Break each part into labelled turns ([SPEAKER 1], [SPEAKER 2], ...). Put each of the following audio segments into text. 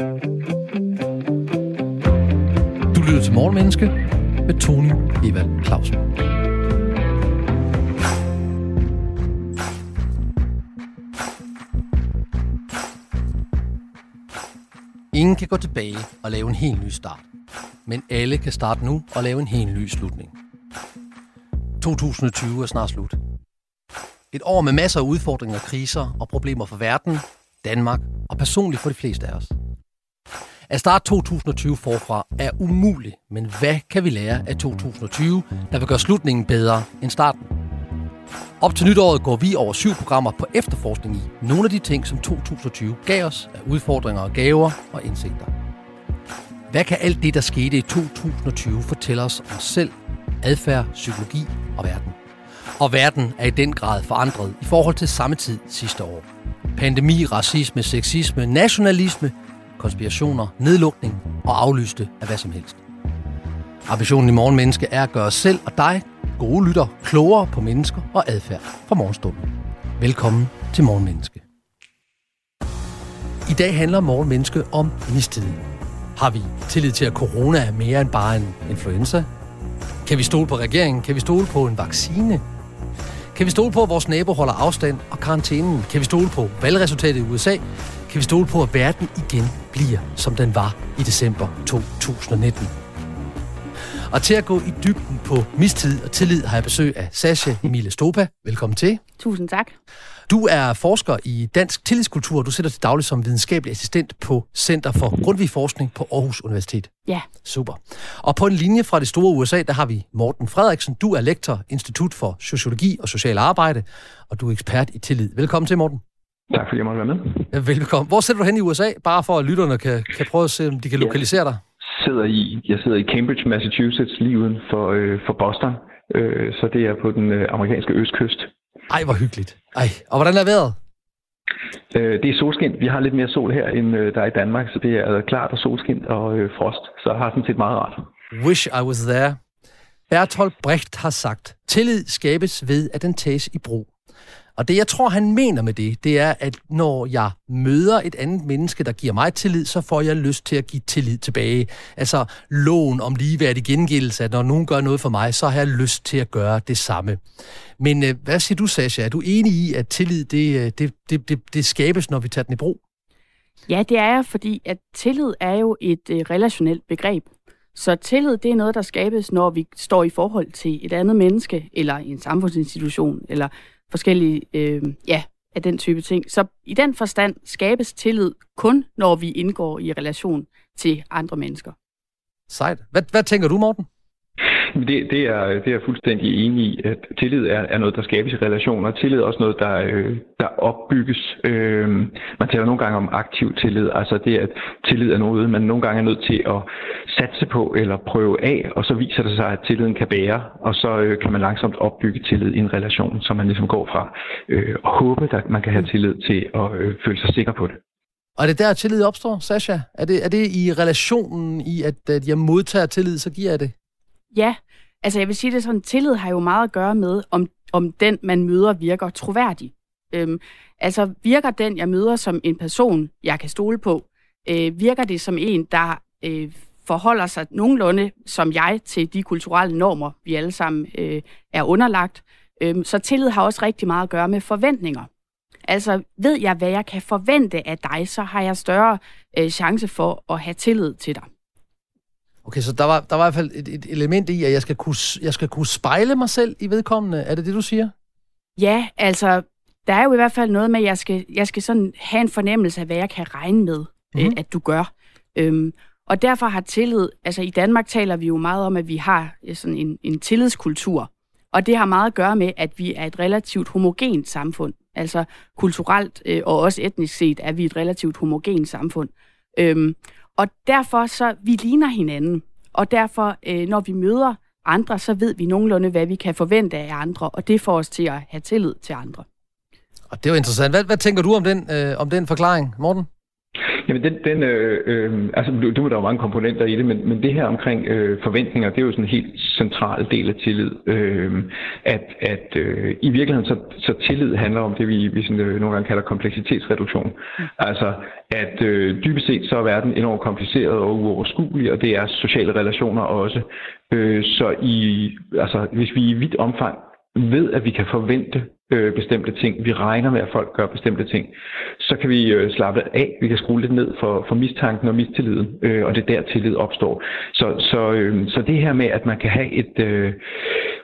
[SPEAKER 1] Du lytter til Morgenmenneske med Tony Evald Clausen. Ingen kan gå tilbage og lave en helt ny start. Men alle kan starte nu og lave en helt ny slutning. 2020 er snart slut. Et år med masser af udfordringer, kriser og problemer for verden, Danmark og personligt for de fleste af os. At starte 2020 forfra er umuligt, men hvad kan vi lære af 2020, der vil gøre slutningen bedre end starten? Op til nytåret går vi over syv programmer på efterforskning i nogle af de ting, som 2020 gav os af udfordringer og gaver og indsigter. Hvad kan alt det, der skete i 2020, fortælle os om os selv, adfærd, psykologi og verden? Og verden er i den grad forandret i forhold til samme tid sidste år. Pandemi, racisme, sexisme, nationalisme, konspirationer, nedlukning og aflyste af hvad som helst. Ambitionen i Morgenmenneske er at gøre os selv og dig, gode lytter, klogere på mennesker og adfærd fra morgenstunden. Velkommen til Morgenmenneske. I dag handler Morgenmenneske om mistillid. Har vi tillid til, at corona er mere end bare en influenza? Kan vi stole på regeringen? Kan vi stole på en vaccine? Kan vi stole på, at vores nabo holder afstand og karantænen? Kan vi stole på valgresultatet i USA? Kan vi stole på, at verden igen bliver, som den var i december 2019? Og til at gå i dybden på mistid og tillid har jeg besøg af Sasha Emilie Stopa. Velkommen til.
[SPEAKER 2] Tusind tak.
[SPEAKER 1] Du er forsker i dansk tillidskultur. Du sidder til daglig som videnskabelig assistent på Center for Grundtvig Forskning på Aarhus Universitet.
[SPEAKER 2] Ja.
[SPEAKER 1] Super. Og på en linje fra det store USA, der har vi Morten Frederiksen. Du er lektor, Institut for Sociologi og Social Arbejde, og du er ekspert i tillid. Velkommen til, Morten.
[SPEAKER 3] Tak fordi jeg måtte være med.
[SPEAKER 1] Velkommen. Hvor sidder du hen i USA? Bare for at lytterne kan, kan prøve at se, om de kan lokalisere dig.
[SPEAKER 3] Sidder i, jeg sidder i Cambridge, Massachusetts, lige uden for, øh, for Boston. Øh, så det er på den øh, amerikanske østkyst.
[SPEAKER 1] Ej, hvor hyggeligt. Ej, og hvordan er vejret?
[SPEAKER 3] Øh, det er solskin. Vi har lidt mere sol her, end øh, der er i Danmark, så det er klart og solskin og øh, frost. Så jeg har sådan set meget rart.
[SPEAKER 1] Wish I was there. Bertolt Brecht har sagt, tillid skabes ved, at den tages i brug. Og det, jeg tror, han mener med det, det er, at når jeg møder et andet menneske, der giver mig tillid, så får jeg lyst til at give tillid tilbage. Altså loven om ligeværdig gengældelse, at når nogen gør noget for mig, så har jeg lyst til at gøre det samme. Men øh, hvad siger du, Sasha? Er du enig i, at tillid, det, øh, det, det, det, det skabes, når vi tager den i brug?
[SPEAKER 2] Ja, det er jeg, fordi at tillid er jo et øh, relationelt begreb. Så tillid, det er noget, der skabes, når vi står i forhold til et andet menneske, eller en samfundsinstitution, eller forskellige, øh, ja, af den type ting. Så i den forstand skabes tillid kun, når vi indgår i relation til andre mennesker.
[SPEAKER 1] Sejt. Hvad, hvad tænker du, Morten?
[SPEAKER 3] Det, det, er, det er jeg fuldstændig enig i, at tillid er, er noget, der skabes i relationer. Tillid er også noget, der, øh, der opbygges. Øh, man taler nogle gange om aktiv tillid, altså det, at tillid er noget, man nogle gange er nødt til at satse på eller prøve af, og så viser det sig, at tilliden kan bære, og så øh, kan man langsomt opbygge tillid i en relation, så man ligesom går fra øh, at håbe, at man kan have tillid til at øh, føle sig sikker på det.
[SPEAKER 1] Og er det der, tillid opstår, Sasha? Er det, er det i relationen i, at, at jeg modtager tillid, så giver jeg det?
[SPEAKER 2] Ja, altså jeg vil sige det sådan, tillid har jo meget at gøre med, om, om den, man møder, virker troværdig. Øhm, altså virker den, jeg møder som en person, jeg kan stole på, øh, virker det som en, der øh, forholder sig nogenlunde som jeg til de kulturelle normer, vi alle sammen øh, er underlagt. Øhm, så tillid har også rigtig meget at gøre med forventninger. Altså ved jeg, hvad jeg kan forvente af dig, så har jeg større øh, chance for at have tillid til dig.
[SPEAKER 1] Okay, så der var, der var i hvert fald et, et element i, at jeg skal, kunne, jeg skal kunne spejle mig selv i vedkommende. Er det det, du siger?
[SPEAKER 2] Ja, altså, der er jo i hvert fald noget med, at jeg skal, jeg skal sådan have en fornemmelse af, hvad jeg kan regne med, mm-hmm. øh, at du gør. Øhm, og derfor har tillid, altså i Danmark taler vi jo meget om, at vi har sådan en, en tillidskultur. Og det har meget at gøre med, at vi er et relativt homogent samfund. Altså kulturelt øh, og også etnisk set er vi et relativt homogent samfund. Øhm, og derfor så, vi ligner hinanden. Og derfor, øh, når vi møder andre, så ved vi nogenlunde, hvad vi kan forvente af andre. Og det får os til at have tillid til andre.
[SPEAKER 1] Og det er jo interessant. Hvad, hvad tænker du om den, øh, om den forklaring, Morten?
[SPEAKER 3] Jamen, den, den, øh, øh, altså, du, må der jo mange komponenter i det, men, men det her omkring øh, forventninger, det er jo sådan en helt central del af tillid. Øh, at at øh, i virkeligheden, så, så tillid handler om det, vi, vi sådan, øh, nogle gange kalder kompleksitetsreduktion. Mm. Altså, at øh, dybest set så er verden enormt kompliceret og uoverskuelig, og det er sociale relationer også. Øh, så i, altså, hvis vi i vidt omfang ved, at vi kan forvente øh, bestemte ting, vi regner med, at folk gør bestemte ting, så kan vi øh, slappe af, vi kan skrue lidt ned for, for mistanken og mistilliden, øh, og det er der tillid opstår. Så, så, øh, så det her med, at man kan have et, øh,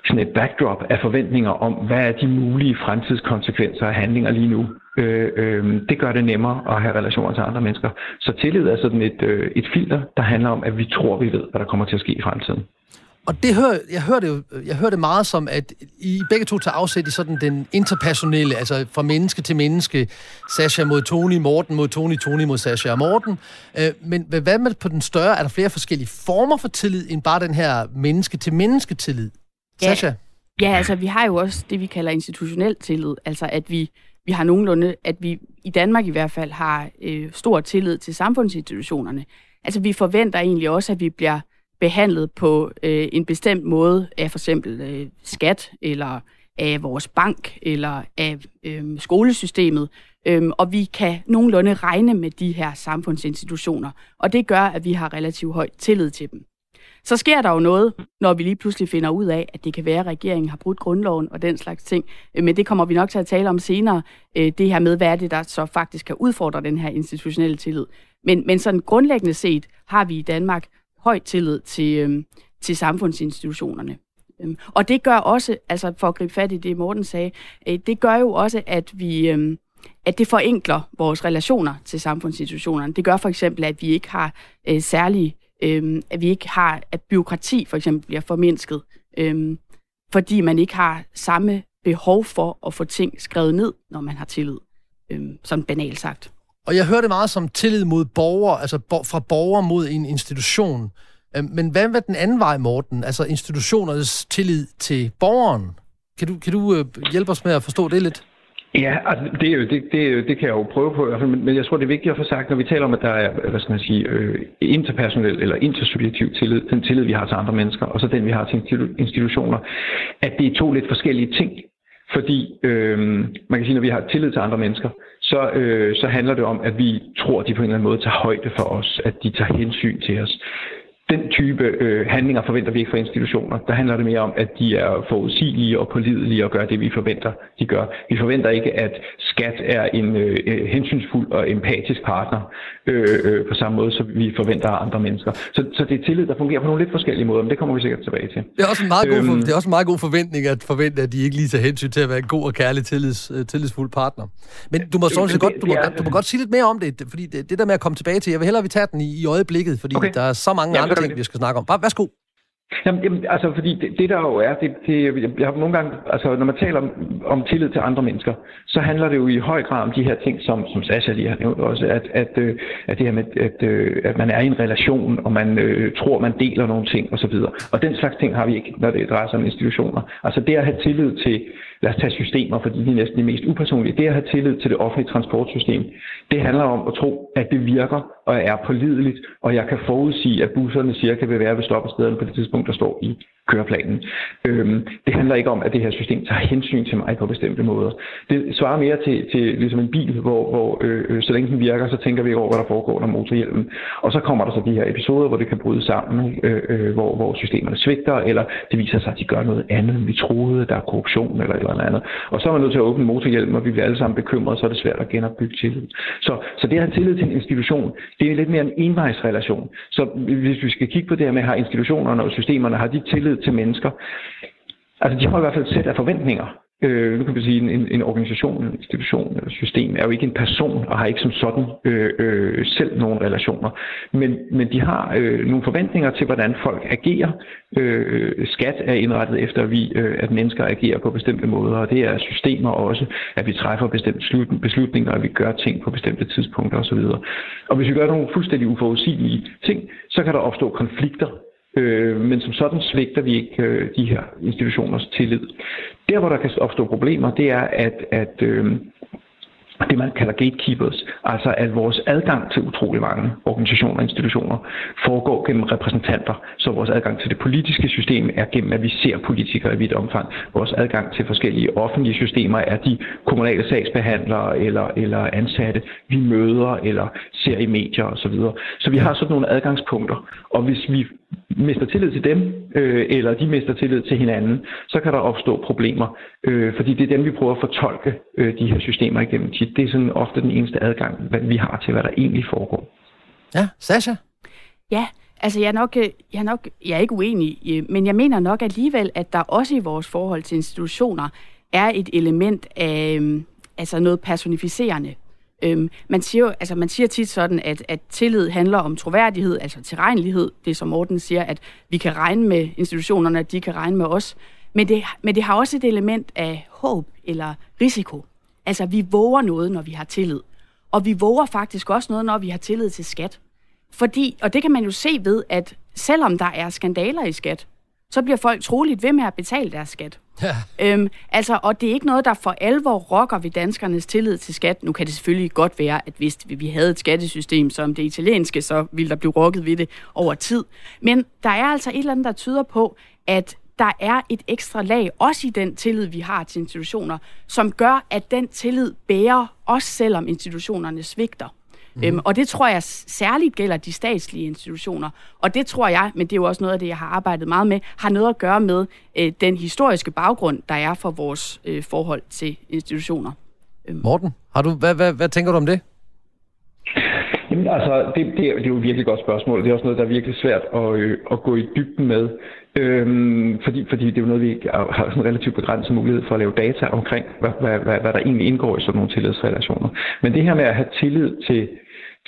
[SPEAKER 3] sådan et backdrop af forventninger om, hvad er de mulige fremtidskonsekvenser af handlinger lige nu, øh, øh, det gør det nemmere at have relationer til andre mennesker. Så tillid er sådan et, øh, et filter, der handler om, at vi tror, vi ved, hvad der kommer til at ske i fremtiden.
[SPEAKER 1] Og det hør, jeg hører det jo jeg hører det meget som, at I begge to tager afsæt i sådan den interpersonelle, altså fra menneske til menneske, Sasha mod Tony, Morten mod Tony, Tony mod Sasha og Morten. Øh, men hvad med på den større? Er der flere forskellige former for tillid, end bare den her menneske til menneske tillid? Ja. Sasha?
[SPEAKER 2] Ja, altså vi har jo også det, vi kalder institutionel tillid. Altså at vi, vi har nogenlunde, at vi i Danmark i hvert fald har øh, stor tillid til samfundsinstitutionerne. Altså vi forventer egentlig også, at vi bliver behandlet på øh, en bestemt måde af for eksempel øh, skat, eller af vores bank, eller af øh, skolesystemet, øh, og vi kan nogenlunde regne med de her samfundsinstitutioner, og det gør, at vi har relativt høj tillid til dem. Så sker der jo noget, når vi lige pludselig finder ud af, at det kan være, at regeringen har brudt grundloven og den slags ting. Øh, men det kommer vi nok til at tale om senere, øh, det her med, hvad er det, der så faktisk kan udfordre den her institutionelle tillid. Men, men sådan grundlæggende set har vi i Danmark høj tillid til, øh, til samfundsinstitutionerne. Øhm, og det gør også, altså for at gribe fat i det, Morten sagde, øh, det gør jo også, at vi... Øh, at det forenkler vores relationer til samfundsinstitutionerne. Det gør for eksempel, at vi ikke har øh, særlige, øh, at vi ikke har, at byråkrati for eksempel bliver formindsket, øh, fordi man ikke har samme behov for at få ting skrevet ned, når man har tillid, øh, som banalt sagt.
[SPEAKER 1] Og jeg hører det meget som tillid mod borgere, altså fra borgere mod en institution. Øhm, men hvad med den anden vej, Morten? Altså institutionernes tillid til borgeren. Kan du, kan du øh, hjælpe os med at forstå det lidt?
[SPEAKER 3] Ja, altså det, er jo, det, det, det kan jeg jo prøve på i hvert fald, men jeg tror, det er vigtigt at få sagt, når vi taler om, at der er, hvad skal man sige, øh, interpersonel eller intersubjektiv tillid, den tillid, vi har til andre mennesker, og så den, vi har til institutioner, at det er to lidt forskellige ting. Fordi øh, man kan sige, når vi har tillid til andre mennesker, så, øh, så handler det om, at vi tror, at de på en eller anden måde tager højde for os, at de tager hensyn til os den type øh, handlinger forventer vi ikke fra institutioner. Der handler det mere om, at de er forudsigelige og pålidelige og gør det, vi forventer, de gør. Vi forventer ikke, at skat er en øh, øh hensynsfuld og empatisk partner øh, øh, på samme måde, som vi forventer af andre mennesker. Så, så det er tillid, der fungerer på nogle lidt forskellige måder, men det kommer vi sikkert tilbage til.
[SPEAKER 1] Det er også en meget, god, øhm, det er også en meget god forventning at forvente, at de ikke lige tager hensyn til at være en god og kærlig tillids, øh, tillidsfuld partner. Men du må, sådan godt, du, må, du må godt sige lidt mere om det, fordi det, det der med at komme tilbage til, jeg vil hellere, vi tager den i, i øjeblikket, fordi okay. der er så mange ja, andre ting, vi skal snakke om. Bare værsgo.
[SPEAKER 3] Jamen, jamen, altså, fordi det, det der jo er, det, det, jeg har nogle gange, altså, når man taler om, om tillid til andre mennesker, så handler det jo i høj grad om de her ting, som, som Sasha lige har nævnt også, at, at, øh, at det her med, at, øh, at man er i en relation, og man øh, tror, man deler nogle ting osv. Og den slags ting har vi ikke, når det drejer sig om institutioner. Altså det at have tillid til, lad os tage systemer, fordi de er næsten de mest upersonlige, det at have tillid til det offentlige transportsystem, det handler om at tro, at det virker og er pålideligt, og jeg kan forudsige, at busserne cirka vil være ved stoppestederne på det tidspunkt, der står i køreplanen. Øhm, det handler ikke om, at det her system tager hensyn til mig på bestemte måder. Det svarer mere til, til ligesom en bil, hvor, hvor øh, øh så længe den virker, så tænker vi over, hvad der foregår under motorhjelmen. Og så kommer der så de her episoder, hvor det kan bryde sammen, øh, øh, hvor, hvor systemerne svigter, eller det viser sig, at de gør noget andet, end vi troede, der er korruption eller et eller andet. Og så er man nødt til at åbne motorhjelmen, og vi bliver alle sammen bekymrede, så er det svært at genopbygge tillid. Så, så det at have tillid til en institution, det er lidt mere en envejsrelation. Så hvis vi skal kigge på det her med, har institutionerne og systemerne, har de tillid til mennesker? Altså, de har i hvert fald et sæt af forventninger. Øh, nu kan man sige, en, en organisation, en institution eller system er jo ikke en person og har ikke som sådan øh, øh, selv nogle relationer. Men, men de har øh, nogle forventninger til, hvordan folk agerer. Øh, skat er indrettet efter, at, vi, øh, at mennesker agerer på bestemte måder, og det er systemer også, at vi træffer bestemte beslutninger, at vi gør ting på bestemte tidspunkter osv. Og hvis vi gør nogle fuldstændig uforudsigelige ting, så kan der opstå konflikter Øh, men som sådan svigter vi ikke øh, de her institutioners tillid. Der, hvor der kan opstå problemer, det er, at, at, øh, det, man kalder gatekeepers, altså at vores adgang til utrolig mange organisationer og institutioner foregår gennem repræsentanter. Så vores adgang til det politiske system er gennem, at vi ser politikere i vidt omfang. Vores adgang til forskellige offentlige systemer er de kommunale sagsbehandlere eller, eller ansatte, vi møder eller ser i medier osv. Så, så vi har sådan nogle adgangspunkter, og hvis vi mister tillid til dem, øh, eller de mister tillid til hinanden, så kan der opstå problemer, øh, fordi det er dem, vi prøver at fortolke øh, de her systemer igennem. Det er sådan ofte den eneste adgang, vi har til, hvad der egentlig foregår.
[SPEAKER 1] Ja, Sasha?
[SPEAKER 2] Ja, altså jeg er nok, øh, jeg er nok jeg er ikke uenig, øh, men jeg mener nok alligevel, at der også i vores forhold til institutioner er et element af øh, altså noget personificerende. Øhm, man, siger, altså, man siger tit sådan, at, at tillid handler om troværdighed, altså tilregnelighed. Det er som Morten siger, at vi kan regne med institutionerne, at de kan regne med os. Men det, men det har også et element af håb eller risiko. Altså, vi våger noget, når vi har tillid. Og vi våger faktisk også noget, når vi har tillid til skat. Fordi, og det kan man jo se ved, at selvom der er skandaler i skat, så bliver folk troligt ved med at betale deres skat. Ja. Øhm, altså, og det er ikke noget, der for alvor rokker ved danskernes tillid til skat. Nu kan det selvfølgelig godt være, at hvis vi havde et skattesystem som det italienske, så ville der blive rokket ved det over tid. Men der er altså et eller andet, der tyder på, at der er et ekstra lag, også i den tillid, vi har til institutioner, som gør, at den tillid bærer, også selvom institutionerne svigter. Mm. Øhm, og det tror jeg særligt gælder de statslige institutioner. Og det tror jeg, men det er jo også noget af det, jeg har arbejdet meget med, har noget at gøre med øh, den historiske baggrund, der er for vores øh, forhold til institutioner.
[SPEAKER 1] Øhm. Morten, har du, hvad, hvad, hvad tænker du om det?
[SPEAKER 3] Jamen altså, det, det, er, det er jo et virkelig godt spørgsmål. Det er også noget, der er virkelig svært at, øh, at gå i dybden med. Øhm, fordi, fordi det er jo noget, vi har sådan en relativt begrænset mulighed for at lave data omkring, hvad, hvad, hvad, hvad der egentlig indgår i sådan nogle tillidsrelationer. Men det her med at have tillid til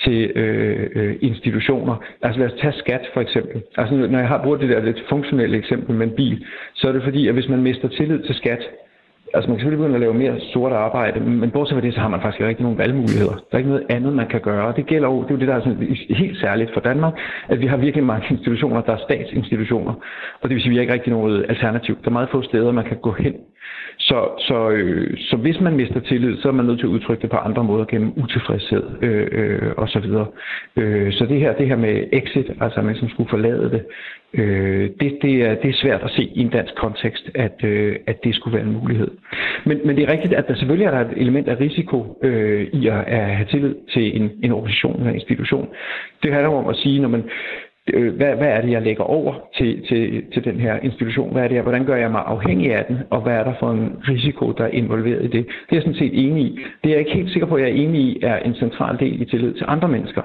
[SPEAKER 3] til øh, øh, institutioner. Altså lad os tage skat for eksempel. Altså når jeg har brugt det der lidt funktionelle eksempel med en bil, så er det fordi, at hvis man mister tillid til skat, Altså man kan selvfølgelig begynde at lave mere sort arbejde, men bortset fra det, så har man faktisk ikke rigtig nogen valgmuligheder. Der er ikke noget andet, man kan gøre. Det gælder jo, det er jo det, der er sådan helt særligt for Danmark, at vi har virkelig mange institutioner, der er statsinstitutioner. Og det vil sige, at vi har ikke rigtig noget alternativ. Der er meget få steder, man kan gå hen. Så, så, øh, så hvis man mister tillid, så er man nødt til at udtrykke det på andre måder gennem utilfredshed øh, øh, og så videre. Øh, så det her, det her med exit, altså at man som skulle forlade det, øh, det, det, er, det er svært at se i en dansk kontekst, at, øh, at det skulle være en mulighed. Men, men det er rigtigt, at der selvfølgelig er der et element af risiko øh, i at, at have tillid til en, en organisation eller en institution. Det handler om at sige, når man Øh, hvad, hvad er det, jeg lægger over til, til, til den her institution? Hvad er det, hvordan gør jeg mig afhængig af den? Og hvad er der for en risiko, der er involveret i det? Det er jeg sådan set enig i. Det er jeg ikke helt sikker på, at jeg er enig i, er en central del i tillid til andre mennesker.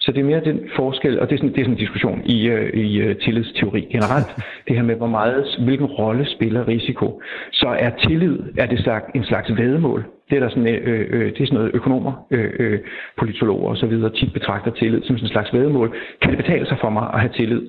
[SPEAKER 3] Så det er mere den forskel, og det er sådan, det er sådan en diskussion i, øh, i øh, tillidsteori generelt. Det her med, hvor meget, hvilken rolle spiller risiko. Så er tillid, er det sagt, en slags vedmål det er, der sådan, øh, øh, øh, det er sådan noget økonomer, øh, øh, politologer osv. tit betragter tillid som sådan en slags vedmål. Kan det betale sig for mig at have tillid?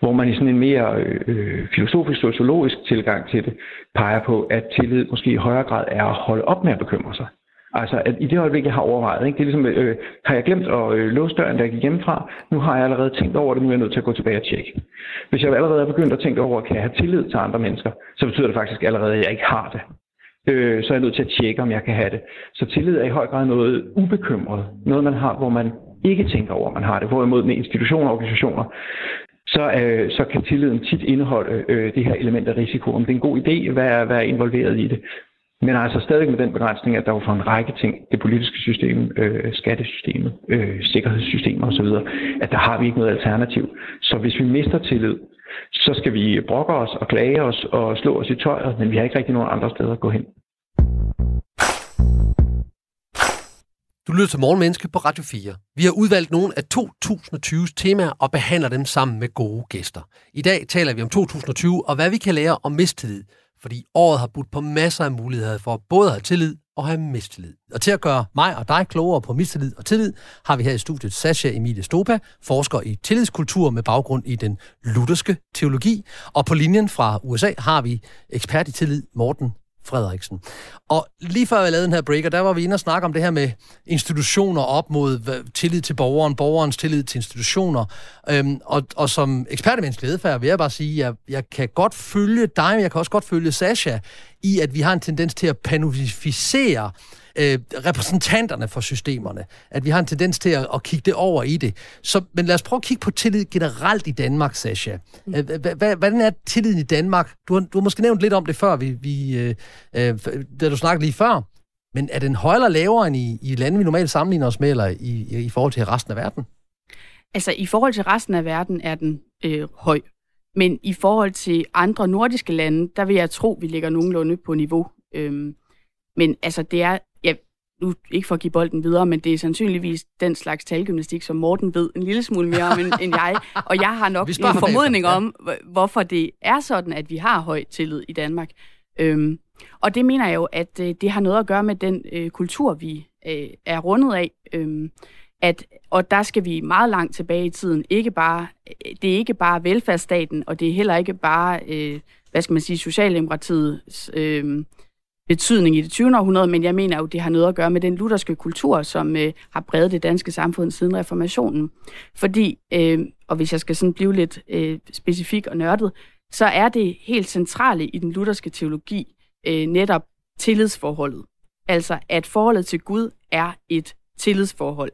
[SPEAKER 3] Hvor man i sådan en mere øh, øh, filosofisk, sociologisk tilgang til det, peger på, at tillid måske i højere grad er at holde op med at bekymre sig. Altså, at i det øjeblik, jeg har overvejet, ikke? det er ligesom, øh, øh, har jeg glemt at øh, låse døren, da jeg gik hjemmefra, nu har jeg allerede tænkt over det, nu er jeg nødt til at gå tilbage og tjekke. Hvis jeg allerede er begyndt at tænke over, kan jeg have tillid til andre mennesker, så betyder det faktisk allerede, at jeg ikke har det. Øh, så er jeg nødt til at tjekke, om jeg kan have det. Så tillid er i høj grad noget ubekymret. Noget, man har, hvor man ikke tænker over, at man har det. Hvorimod med institutioner og organisationer, så, øh, så kan tilliden tit indeholde øh, det her element af risiko. Om det er en god idé, hvad er, hvad er involveret i det. Men altså stadig med den begrænsning, at der er for en række ting, det politiske system, øh, skattesystemet, øh, sikkerhedssystemer osv., at der har vi ikke noget alternativ. Så hvis vi mister tillid, så skal vi brokke os og klage os og slå os i tøjet, men vi har ikke rigtig nogen andre steder at gå hen.
[SPEAKER 1] Du lytter til Morgenmenneske på Radio 4. Vi har udvalgt nogle af 2020's temaer og behandler dem sammen med gode gæster. I dag taler vi om 2020 og hvad vi kan lære om mistillid fordi året har budt på masser af muligheder for både at have tillid og have mistillid. Og til at gøre mig og dig klogere på mistillid og tillid, har vi her i studiet Sasha Emilie Stopa, forsker i tillidskultur med baggrund i den lutherske teologi. Og på linjen fra USA har vi ekspert i tillid Morten Frederiksen. Og lige før jeg lavede den her breaker, der var vi inde og snakke om det her med institutioner op mod tillid til borgeren, borgerens tillid til institutioner. Øhm, og, og som ekspert i menneskelig adfærd vil jeg bare sige, at jeg, jeg kan godt følge dig, men jeg kan også godt følge Sasha i, at vi har en tendens til at panificere øh, repræsentanterne for systemerne. At vi har en tendens til at, at kigge det over i det. Så, men lad os prøve at kigge på tillid generelt i Danmark, Sasha. Mm. Hvordan er tilliden i Danmark? Du har, du har måske nævnt lidt om det før, vi, vi, øh, øh, da du snakkede lige før. Men er den højere eller lavere end i, i lande, vi normalt sammenligner os med, eller i, i forhold til resten af verden?
[SPEAKER 2] Altså, i forhold til resten af verden er den øh, høj. Men i forhold til andre nordiske lande, der vil jeg tro, vi ligger nogenlunde på niveau. Øhm, men altså, det er, nu ikke for at give bolden videre, men det er sandsynligvis den slags talgymnastik, som Morten ved en lille smule mere om end, end jeg. Og jeg har nok en formodning ja. om, hvorfor det er sådan, at vi har høj tillid i Danmark. Øhm, og det mener jeg jo, at øh, det har noget at gøre med den øh, kultur, vi øh, er rundet af. Øhm, at, og der skal vi meget langt tilbage i tiden. Ikke bare, det er ikke bare velfærdsstaten, og det er heller ikke bare, øh, hvad skal man sige, Socialdemokratiets øh, betydning i det 20. århundrede, men jeg mener jo, det har noget at gøre med den lutherske kultur, som øh, har bredet det danske samfund siden reformationen. Fordi, øh, og hvis jeg skal sådan blive lidt øh, specifik og nørdet, så er det helt centrale i den lutherske teologi øh, netop tillidsforholdet. Altså, at forholdet til Gud er et tillidsforhold.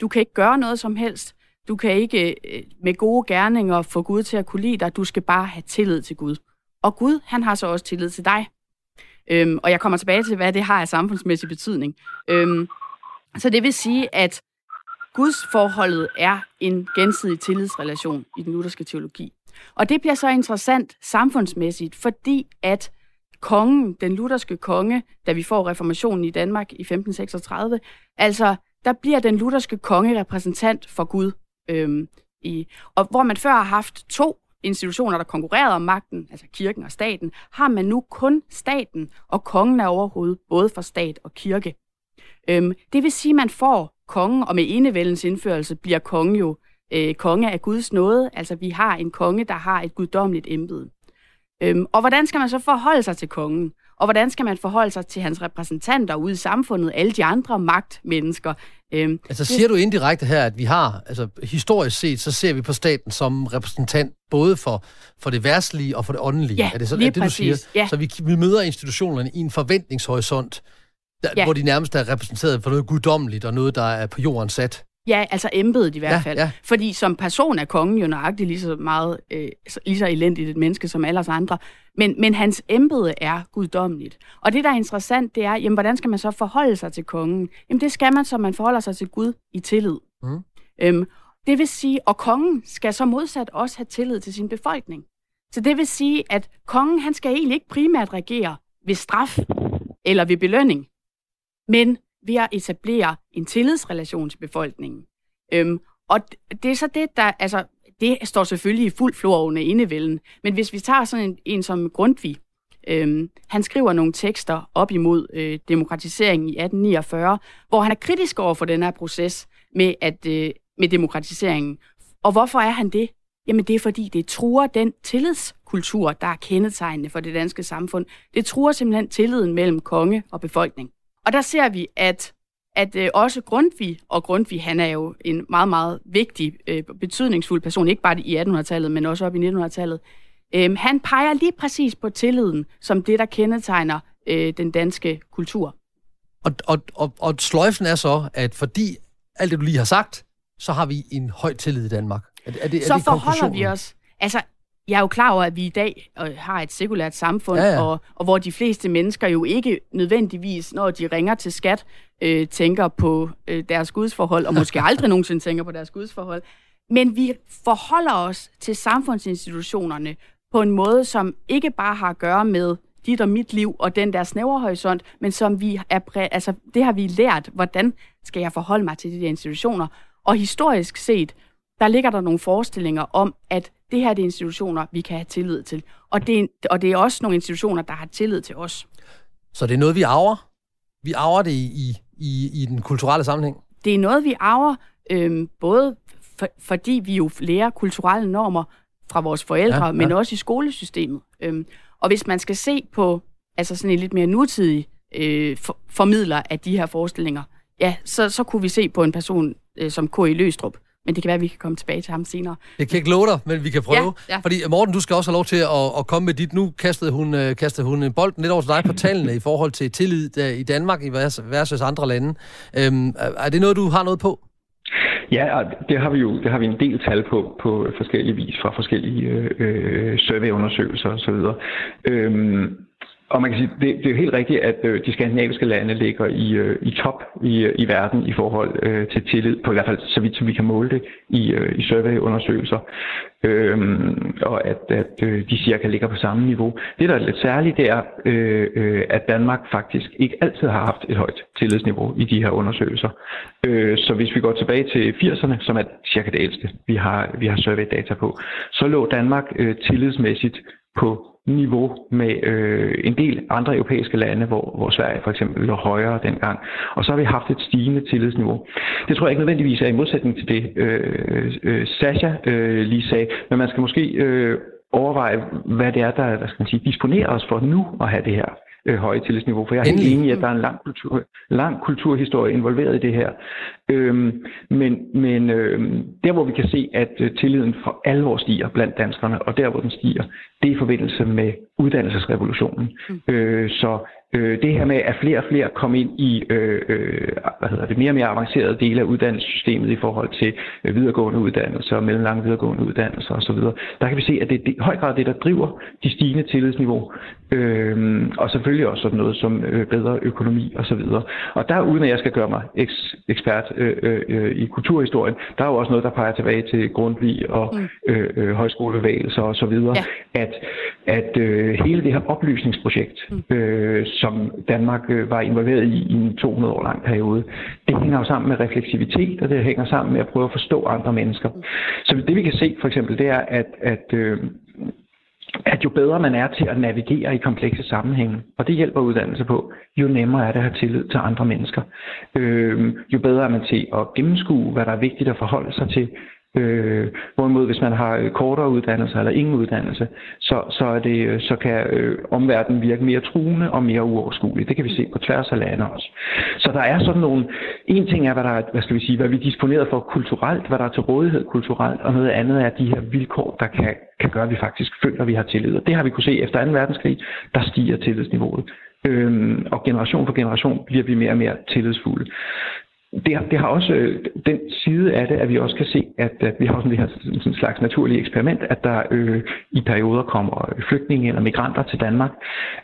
[SPEAKER 2] Du kan ikke gøre noget som helst. Du kan ikke øh, med gode gerninger få Gud til at kunne lide dig. Du skal bare have tillid til Gud. Og Gud, han har så også tillid til dig. Øhm, og jeg kommer tilbage til, hvad det har af samfundsmæssig betydning. Øhm, så det vil sige, at Guds forholdet er en gensidig tillidsrelation i den lutherske teologi. Og det bliver så interessant samfundsmæssigt, fordi at kongen, den lutherske konge, da vi får reformationen i Danmark i 1536, altså der bliver den lutherske konge repræsentant for Gud. Øhm, i, og hvor man før har haft to institutioner, der konkurrerede om magten, altså kirken og staten, har man nu kun staten, og kongen er overhovedet både for stat og kirke. Øhm, det vil sige, at man får kongen, og med enevældens indførelse bliver kongen jo øh, konge af Guds nåde. Altså vi har en konge, der har et guddommeligt embede. Øhm, og hvordan skal man så forholde sig til kongen? Og hvordan skal man forholde sig til hans repræsentanter ude i samfundet, alle de andre magtmennesker?
[SPEAKER 1] Øhm, altså siger du indirekte her, at vi har, altså historisk set, så ser vi på staten som repræsentant både for, for det værtslige og for det åndelige.
[SPEAKER 2] Ja,
[SPEAKER 1] er det så,
[SPEAKER 2] lige
[SPEAKER 1] er det,
[SPEAKER 2] præcis.
[SPEAKER 1] du siger? Ja. Så vi, vi møder institutionerne i en forventningshorisont, der, ja. hvor de nærmest er repræsenteret for noget guddommeligt og noget, der er på jorden sat.
[SPEAKER 2] Ja, altså embedet i hvert ja, fald. Ja. Fordi som person er kongen jo nøjagtigt lige så meget, øh, lige så elendigt et menneske som alle os andre. Men, men hans embede er guddommeligt. Og det, der er interessant, det er, jamen, hvordan skal man så forholde sig til kongen? Jamen, det skal man, så man forholder sig til Gud i tillid. Mm. Øhm, det vil sige, og kongen skal så modsat også have tillid til sin befolkning. Så det vil sige, at kongen, han skal egentlig ikke primært regere ved straf eller ved belønning, men ved at etablere en tillidsrelation til befolkningen. Øhm, og det er så det, der, altså, det står selvfølgelig i fuld flor under indevælden, men hvis vi tager sådan en, en som Grundtvig, øhm, han skriver nogle tekster op imod øh, demokratiseringen i 1849, hvor han er kritisk over for den her proces med, at, øh, med demokratiseringen. Og hvorfor er han det? Jamen det er fordi, det truer den tillidskultur, der er kendetegnende for det danske samfund. Det truer simpelthen tilliden mellem konge og befolkning. Og der ser vi, at, at øh, også Grundtvig, og Grundtvig han er jo en meget, meget vigtig, øh, betydningsfuld person, ikke bare i 1800-tallet, men også op i 1900-tallet, øh, han peger lige præcis på tilliden, som det, der kendetegner øh, den danske kultur.
[SPEAKER 1] Og, og, og, og sløjfen er så, at fordi alt det, du lige har sagt, så har vi en høj tillid i Danmark.
[SPEAKER 2] Er det, er det, så er det forholder vi os. Altså, jeg er jo klar over, at vi i dag øh, har et sekulært samfund, ja, ja. Og, og hvor de fleste mennesker jo ikke nødvendigvis, når de ringer til skat, øh, tænker på øh, deres gudsforhold, og måske aldrig nogensinde tænker på deres gudsforhold. Men vi forholder os til samfundsinstitutionerne på en måde, som ikke bare har at gøre med dit og mit liv og den der snævre horisont, men som vi er præ- altså det har vi lært, hvordan skal jeg forholde mig til de der institutioner. Og historisk set, der ligger der nogle forestillinger om, at det her det er institutioner, vi kan have tillid til. Og det, er, og det er også nogle institutioner, der har tillid til os.
[SPEAKER 1] Så det er noget, vi arver? Vi arver det i, i, i den kulturelle sammenhæng?
[SPEAKER 2] Det er noget, vi arver, øhm, både for, fordi vi jo lærer kulturelle normer fra vores forældre, ja, ja. men også i skolesystemet. Øhm, og hvis man skal se på altså sådan en lidt mere nutidig øh, for, formidler af de her forestillinger, ja, så, så kunne vi se på en person øh, som K.I. Løstrup, Men det kan være, at vi kan komme tilbage til ham senere.
[SPEAKER 1] Jeg kan ikke love dig, men vi kan prøve.
[SPEAKER 2] Ja, ja.
[SPEAKER 1] Fordi Morten, du skal også have lov til at, at komme med dit. Nu kastede hun, uh, kastede hun bolden lidt over til dig på tallene i forhold til tillid der, i Danmark i versus andre lande. Øhm, er det noget, du har noget på?
[SPEAKER 3] Ja, det har vi jo det har vi en del tal på på forskellige vis fra forskellige øh, surveyundersøgelser osv. Øhm, og man kan sige, det, det er jo helt rigtigt, at øh, de skandinaviske lande ligger i, øh, i top i, øh, i verden i forhold øh, til tillid, på i hvert fald så vidt som vi kan måle det i, øh, i surveyundersøgelser. Øhm, og at, at øh, de cirka ligger på samme niveau. Det, der er lidt særligt, det er, øh, øh, at Danmark faktisk ikke altid har haft et højt tillidsniveau i de her undersøgelser. Øh, så hvis vi går tilbage til 80'erne, som er cirka det ældste, vi har, vi har surveydata på, så lå Danmark øh, tillidsmæssigt på niveau med øh, en del andre europæiske lande, hvor, hvor Sverige for eksempel lå højere dengang. Og så har vi haft et stigende tillidsniveau. Det tror jeg ikke nødvendigvis er i modsætning til det, øh, øh, Sasha øh, lige sagde, men man skal måske øh, overveje, hvad det er, der hvad skal man sige, disponerer os for nu at have det her øh, høje tillidsniveau. For jeg er helt enig i, at der er en lang, kultur, lang kulturhistorie involveret i det her. Øhm, men men øhm, der, hvor vi kan se, at øh, tilliden for alvor stiger blandt danskerne, og der, hvor den stiger, det er i forbindelse med uddannelsesrevolutionen. Mm. Øh, så øh, det her med, at flere og flere kom ind i øh, øh, hvad hedder det, mere og mere avancerede dele af uddannelsessystemet i forhold til øh, videregående uddannelser, mellemlange videregående uddannelser osv., der kan vi se, at det er i høj grad det, der driver de stigende tillidsniveau. Øh, og selvfølgelig også sådan noget som øh, bedre økonomi osv. Og der, uden at jeg skal gøre mig eks, ekspert øh, øh, øh, i kulturhistorien, der er jo også noget, der peger tilbage til Grundtvig og mm. øh, øh, højskolebevægelser osv., ja. at, at øh, hele det her oplysningsprojekt, mm. øh, som Danmark øh, var involveret i i en 200 år lang periode, det hænger jo sammen med refleksivitet, og det hænger sammen med at prøve at forstå andre mennesker. Så det vi kan se for eksempel, det er, at, at øh, at jo bedre man er til at navigere i komplekse sammenhænge, og det hjælper uddannelse på, jo nemmere er det at have tillid til andre mennesker. Øh, jo bedre er man til at gennemskue, hvad der er vigtigt at forholde sig til, Øh, hvorimod hvis man har øh, kortere uddannelse eller ingen uddannelse, så, så, er det, øh, så kan øh, omverdenen virke mere truende og mere uoverskuelig. Det kan vi se på tværs af lande også. Så der er sådan nogle... En ting er, hvad, der er, hvad skal vi sige, hvad vi disponerer for kulturelt, hvad der er til rådighed kulturelt, og noget andet er de her vilkår, der kan, kan gøre, at vi faktisk føler, at vi har tillid. Og det har vi kunne se efter 2. verdenskrig, der stiger tillidsniveauet. Øhm, og generation for generation bliver vi mere og mere tillidsfulde det, det har også øh, den side af det, at vi også kan se, at, at vi har sådan det har sådan en slags naturlig eksperiment, at der øh, i perioder kommer flygtninge eller migranter til Danmark,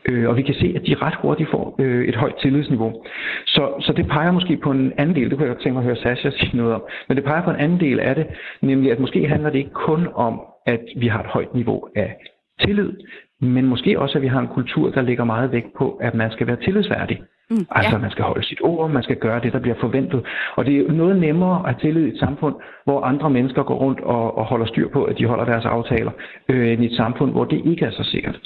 [SPEAKER 3] øh, og vi kan se, at de ret hurtigt får øh, et højt tillidsniveau. Så, så det peger måske på en anden del, det kunne jeg tænke mig at høre Sasha sige noget om, men det peger på en anden del af det, nemlig at måske handler det ikke kun om, at vi har et højt niveau af tillid, men måske også, at vi har en kultur, der ligger meget vægt på, at man skal være tillidsværdig. Mm, altså, ja. man skal holde sit ord, man skal gøre det, der bliver forventet. Og det er noget nemmere at have tillid i et samfund, hvor andre mennesker går rundt og, og holder styr på, at de holder deres aftaler, øh, end i et samfund, hvor det ikke er så sikkert.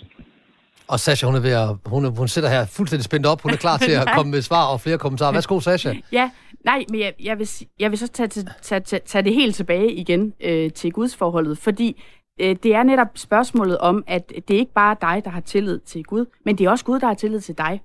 [SPEAKER 1] Og Sasha, hun er ved at, hun, er, hun sidder her fuldstændig spændt op. Hun er klar til at komme med svar og flere kommentarer. Værsgo, Sasha.
[SPEAKER 2] Ja, nej, men jeg, jeg, vil, jeg vil så tage, tage, tage, tage det helt tilbage igen øh, til gudsforholdet, fordi øh, det er netop spørgsmålet om, at det er ikke bare dig, der har tillid til Gud, men det er også Gud, der har tillid til dig.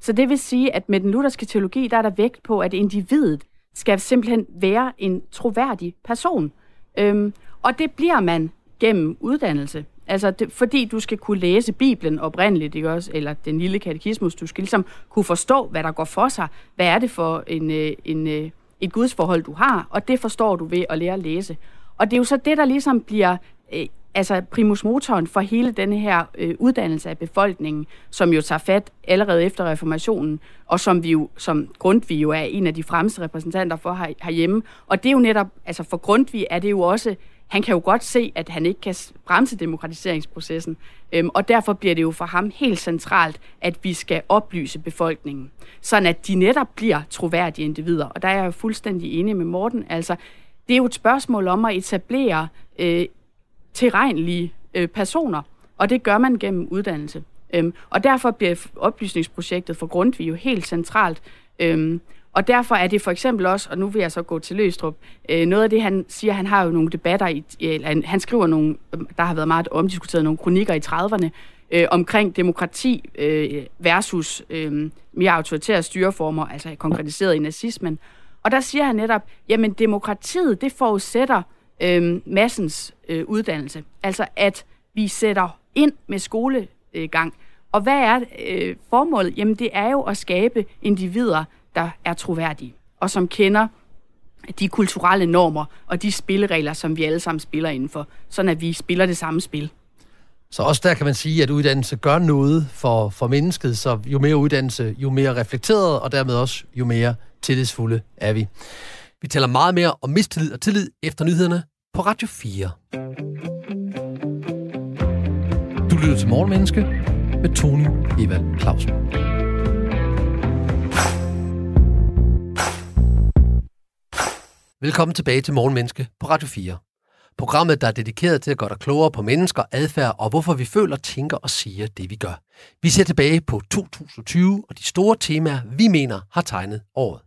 [SPEAKER 2] Så det vil sige, at med den lutherske teologi, der er der vægt på, at individet skal simpelthen være en troværdig person. Øhm, og det bliver man gennem uddannelse. Altså, det, fordi du skal kunne læse Bibelen oprindeligt, ikke også? Eller den lille katekismus. Du skal ligesom kunne forstå, hvad der går for sig. Hvad er det for en, øh, en, øh, et gudsforhold, du har? Og det forstår du ved at lære at læse. Og det er jo så det, der ligesom bliver øh, altså primus motoren for hele denne her øh, uddannelse af befolkningen, som jo tager fat allerede efter reformationen, og som vi jo, som Grundtvig jo er en af de fremmeste repræsentanter for her, herhjemme. Og det er jo netop, altså for Grundtvig er det jo også, han kan jo godt se, at han ikke kan bremse demokratiseringsprocessen, øhm, og derfor bliver det jo for ham helt centralt, at vi skal oplyse befolkningen, sådan at de netop bliver troværdige individer. Og der er jeg jo fuldstændig enig med Morten, altså det er jo et spørgsmål om at etablere øh, tilregnelige øh, personer, og det gør man gennem uddannelse. Øhm, og derfor bliver oplysningsprojektet for Grundtvig jo helt centralt. Øhm, og derfor er det for eksempel også, og nu vil jeg så gå til Løstrup, øh, noget af det, han siger, han har jo nogle debatter, i, eller han, han skriver nogle, der har været meget omdiskuteret, nogle kronikker i 30'erne, øh, omkring demokrati øh, versus øh, mere autoritære styreformer, altså konkretiseret i nazismen. Og der siger han netop, jamen demokratiet, det forudsætter øh, massens øh, uddannelse. Altså at vi sætter ind med skolegang. Og hvad er øh, formålet? Jamen det er jo at skabe individer, der er troværdige, og som kender de kulturelle normer og de spilleregler, som vi alle sammen spiller indenfor, sådan at vi spiller det samme spil.
[SPEAKER 1] Så også der kan man sige, at uddannelse gør noget for, for mennesket, så jo mere uddannelse, jo mere reflekteret, og dermed også jo mere tillidsfulde er vi. Vi taler meget mere om mistillid og tillid efter nyhederne på Radio 4. Du lytter til Morgenmenneske med Tony Eva Clausen. Velkommen tilbage til Morgenmenneske på Radio 4. Programmet, der er dedikeret til at gøre dig klogere på mennesker, adfærd og hvorfor vi føler, tænker og siger det, vi gør. Vi ser tilbage på 2020 og de store temaer, vi mener har tegnet året.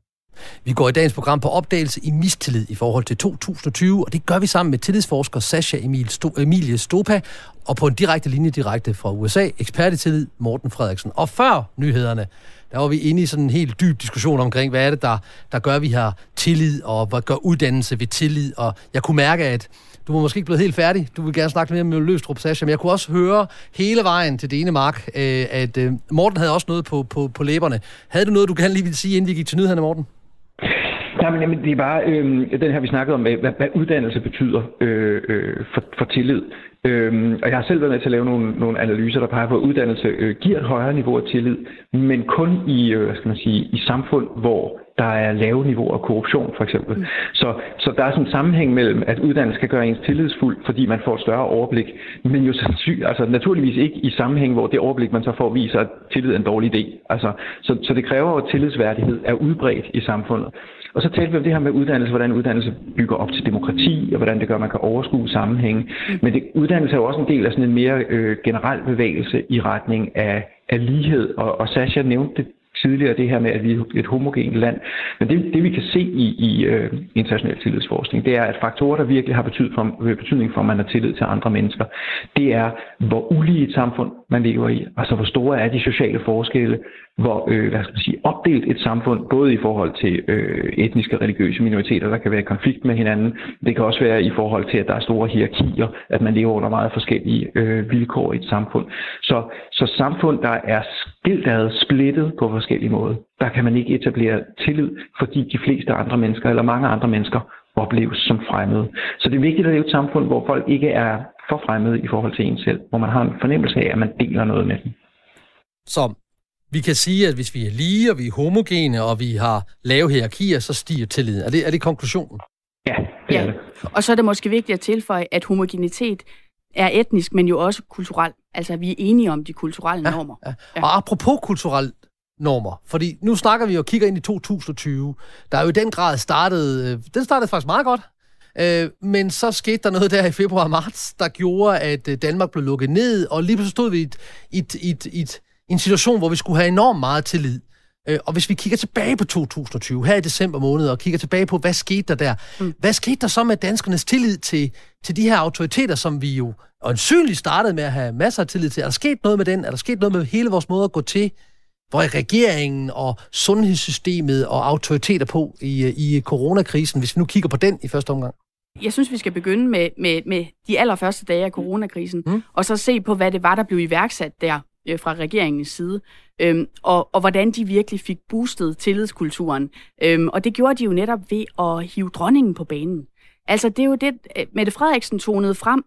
[SPEAKER 1] Vi går i dagens program på opdagelse i mistillid i forhold til 2020, og det gør vi sammen med tillidsforsker Sasha Emil Sto- Emilie Stopa, og på en direkte linje direkte fra USA, ekspert i tillid Morten Frederiksen. Og før nyhederne, der var vi inde i sådan en helt dyb diskussion omkring, hvad er det, der, der gør, at vi har tillid, og hvad gør uddannelse ved tillid, og jeg kunne mærke, at du var måske ikke blevet helt færdig. Du vil gerne snakke mere med Løstrup, Sasha, men jeg kunne også høre hele vejen til Denemark, Mark, øh, at øh, Morten havde også noget på, på, på læberne. Havde du noget, du gerne lige ville sige, inden vi gik til nyhederne, Morten?
[SPEAKER 3] Jamen, jamen, det er bare øh, den her, vi snakkede om, hvad, hvad uddannelse betyder øh, øh, for, for tillid. Øh, og jeg har selv været med til at lave nogle, nogle analyser, der peger på, at uddannelse øh, giver et højere niveau af tillid, men kun i, øh, hvad skal man sige, i samfund, hvor der er lave niveauer af korruption, for eksempel. Mm. Så, så der er sådan en sammenhæng mellem, at uddannelse kan gøre ens tillidsfuld, fordi man får et større overblik, men jo sandsynligt, altså naturligvis ikke i sammenhæng, hvor det overblik, man så får, viser, at tillid er en dårlig idé. Altså, så, så det kræver, at tillidsværdighed er udbredt i samfundet. Og så talte vi om det her med uddannelse, hvordan uddannelse bygger op til demokrati, og hvordan det gør, at man kan overskue sammenhænge. Mm. Men det, uddannelse er jo også en del af sådan en mere øh, generel bevægelse i retning af, af lighed. Og, og Sasha nævnte det tidligere, det her med, at vi er et homogent land. Men det, det vi kan se i, i øh, international tillidsforskning, det er, at faktorer, der virkelig har betyd for, betydning for, at man har tillid til andre mennesker, det er, hvor ulige et samfund man lever i. Altså, hvor store er de sociale forskelle, hvor øh, hvad skal man sige, opdelt et samfund, både i forhold til øh, etniske og religiøse minoriteter, der kan være konflikt med hinanden. Det kan også være i forhold til, at der er store hierarkier, at man lever under meget forskellige øh, vilkår i et samfund. Så, så samfund, der er skilt ad, splittet på forskellige måder, der kan man ikke etablere tillid, fordi de fleste andre mennesker, eller mange andre mennesker, opleves som fremmede. Så det er vigtigt at leve et samfund, hvor folk ikke er for fremmede i forhold til en selv, hvor man har en fornemmelse af, at man deler noget med dem.
[SPEAKER 1] Så vi kan sige, at hvis vi er lige, og vi er homogene, og vi har lave hierarkier, så stiger tilliden. Er det, er det konklusionen?
[SPEAKER 3] Ja, det ja. er det.
[SPEAKER 2] Og så er det måske vigtigt at tilføje, at homogenitet er etnisk, men jo også kulturel. Altså, vi er enige om de kulturelle ja, normer. Ja.
[SPEAKER 1] Ja. Og apropos kulturelle normer, fordi nu snakker vi og kigger ind i 2020, der er jo i den grad startet, øh, den startede faktisk meget godt, øh, men så skete der noget der i februar-marts, der gjorde, at øh, Danmark blev lukket ned, og lige pludselig stod vi i et, et, et, et, en situation, hvor vi skulle have enormt meget tillid. Øh, og hvis vi kigger tilbage på 2020, her i december måned, og kigger tilbage på, hvad skete der der? Mm. Hvad skete der så med danskernes tillid til, til de her autoriteter, som vi jo øjensynligt startede med at have masser af tillid til? Er der sket noget med den? Er der sket noget med hele vores måde at gå til, hvor regeringen og sundhedssystemet og autoriteter på i, i coronakrisen, hvis vi nu kigger på den i første omgang?
[SPEAKER 2] Jeg synes, vi skal begynde med, med, med de allerførste dage af coronakrisen, mm. og så se på, hvad det var, der blev iværksat der øh, fra regeringens side, øhm, og, og hvordan de virkelig fik boostet tillidskulturen. Øhm, og det gjorde de jo netop ved at hive dronningen på banen. Altså, det er jo det, øh, Mette Frederiksen tonede frem.